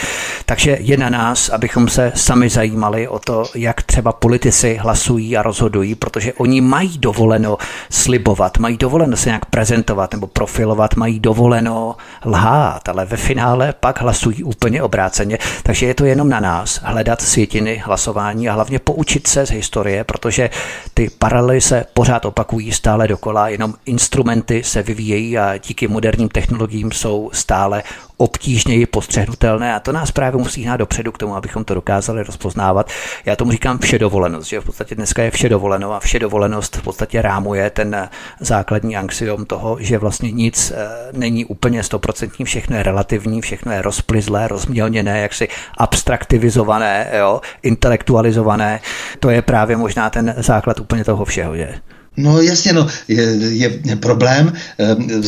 Takže je na nás, abychom se sami zajímali o to, jak třeba politici hlasují a rozhodují, protože oni mají dovoleno slibovat, mají dovoleno se nějak prezentovat nebo profilovat, mají dovoleno lhát, ale ve finále pak hlasují úplně obráceně. Takže je to jenom na nás hledat světiny hlasování a hlavně poučit se z historie, protože ty paralely se pořád opakují stále dokola, jenom instrumenty se vyvíjejí a díky moderním technologiím jsou stále obtížněji postřehnutelné a to nás právě musí hnát dopředu k tomu, abychom to dokázali rozpoznávat. Já tomu říkám všedovolenost, že v podstatě dneska je všedovoleno a všedovolenost v podstatě rámuje ten základní axiom toho, že vlastně nic eh, není úplně stoprocentní, všechno je relativní, všechno je rozplizlé, rozmělněné, jaksi abstraktivizované, jo, intelektualizované. To je právě možná ten základ úplně toho všeho, že? No jasně, no, je, je problém, ehm,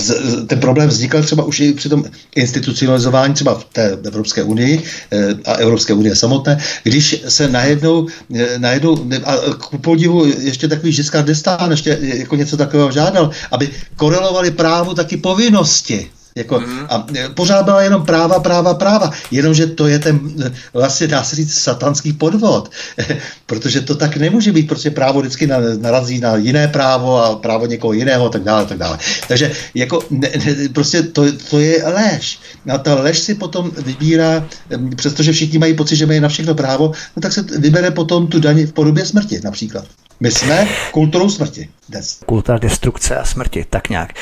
ten problém vznikl třeba už i při tom institucionalizování třeba v té Evropské unii eh, a Evropské unie samotné, když se najednou, eh, najednou a k podivu ještě takový Žiskard d'Estaing ještě jako něco takového žádal, aby korelovali právu taky povinnosti. Jako, mm. A e, pořád byla jenom práva, práva, práva. Jenomže to je ten, e, vlastně dá se říct, satanský podvod. Protože to tak nemůže být, protože právo vždycky narazí na jiné právo a právo někoho jiného a tak dále, tak dále. Takže jako, ne, ne, prostě to, to je lež. A ta lež si potom vybírá, přestože všichni mají pocit, že mají na všechno právo, no tak se vybere potom tu daň v podobě smrti například. My jsme kulturou smrti dnes. Kultura destrukce a smrti, tak nějak.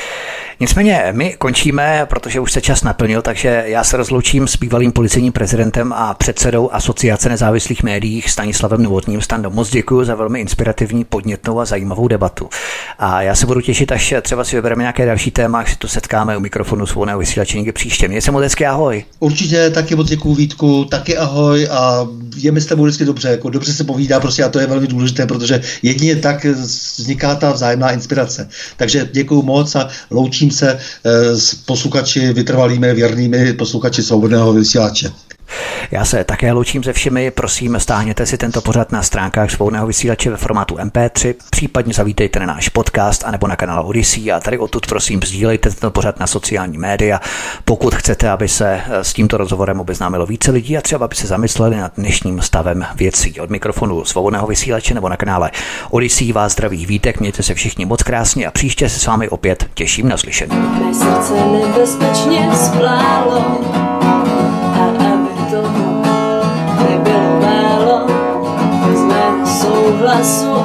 Nicméně my končíme, protože už se čas naplnil, takže já se rozloučím s bývalým policejním prezidentem a předsedou Asociace nezávislých médií Stanislavem Novotným. Stando, moc děkuji za velmi inspirativní, podnětnou a zajímavou debatu. A já se budu těšit, až třeba si vybereme nějaké další téma, až si tu setkáme u mikrofonu svobodného vysílače někdy příště. Měj se moc hezky, ahoj. Určitě, taky moc děkuji Vítku, taky ahoj a je mi s tebou vždycky dobře, jako dobře se povídá prostě a to je velmi důležité, protože jedině tak vzniká ta vzájemná inspirace. Takže děkuji moc a loučím se eh, s posluchači, vytrvalými, věrnými posluchači svobodného vysílače. Já se také loučím se všemi, prosím, stáhněte si tento pořad na stránkách svobodného vysílače ve formátu MP3, případně zavítejte na náš podcast anebo na kanál Odyssey. A tady odtud prosím sdílejte tento pořad na sociální média, pokud chcete, aby se eh, s tímto rozhovorem obeznámilo více lidí a třeba by se zamysleli nad dnešním stavem věcí. Od mikrofonu svobodného vysílače nebo na kanále Odyssey vás zdraví vítek, mějte se všichni moc krásně a příště se s vámi opět těším na slyšení. Mé srdce nebezpečně splálo lasso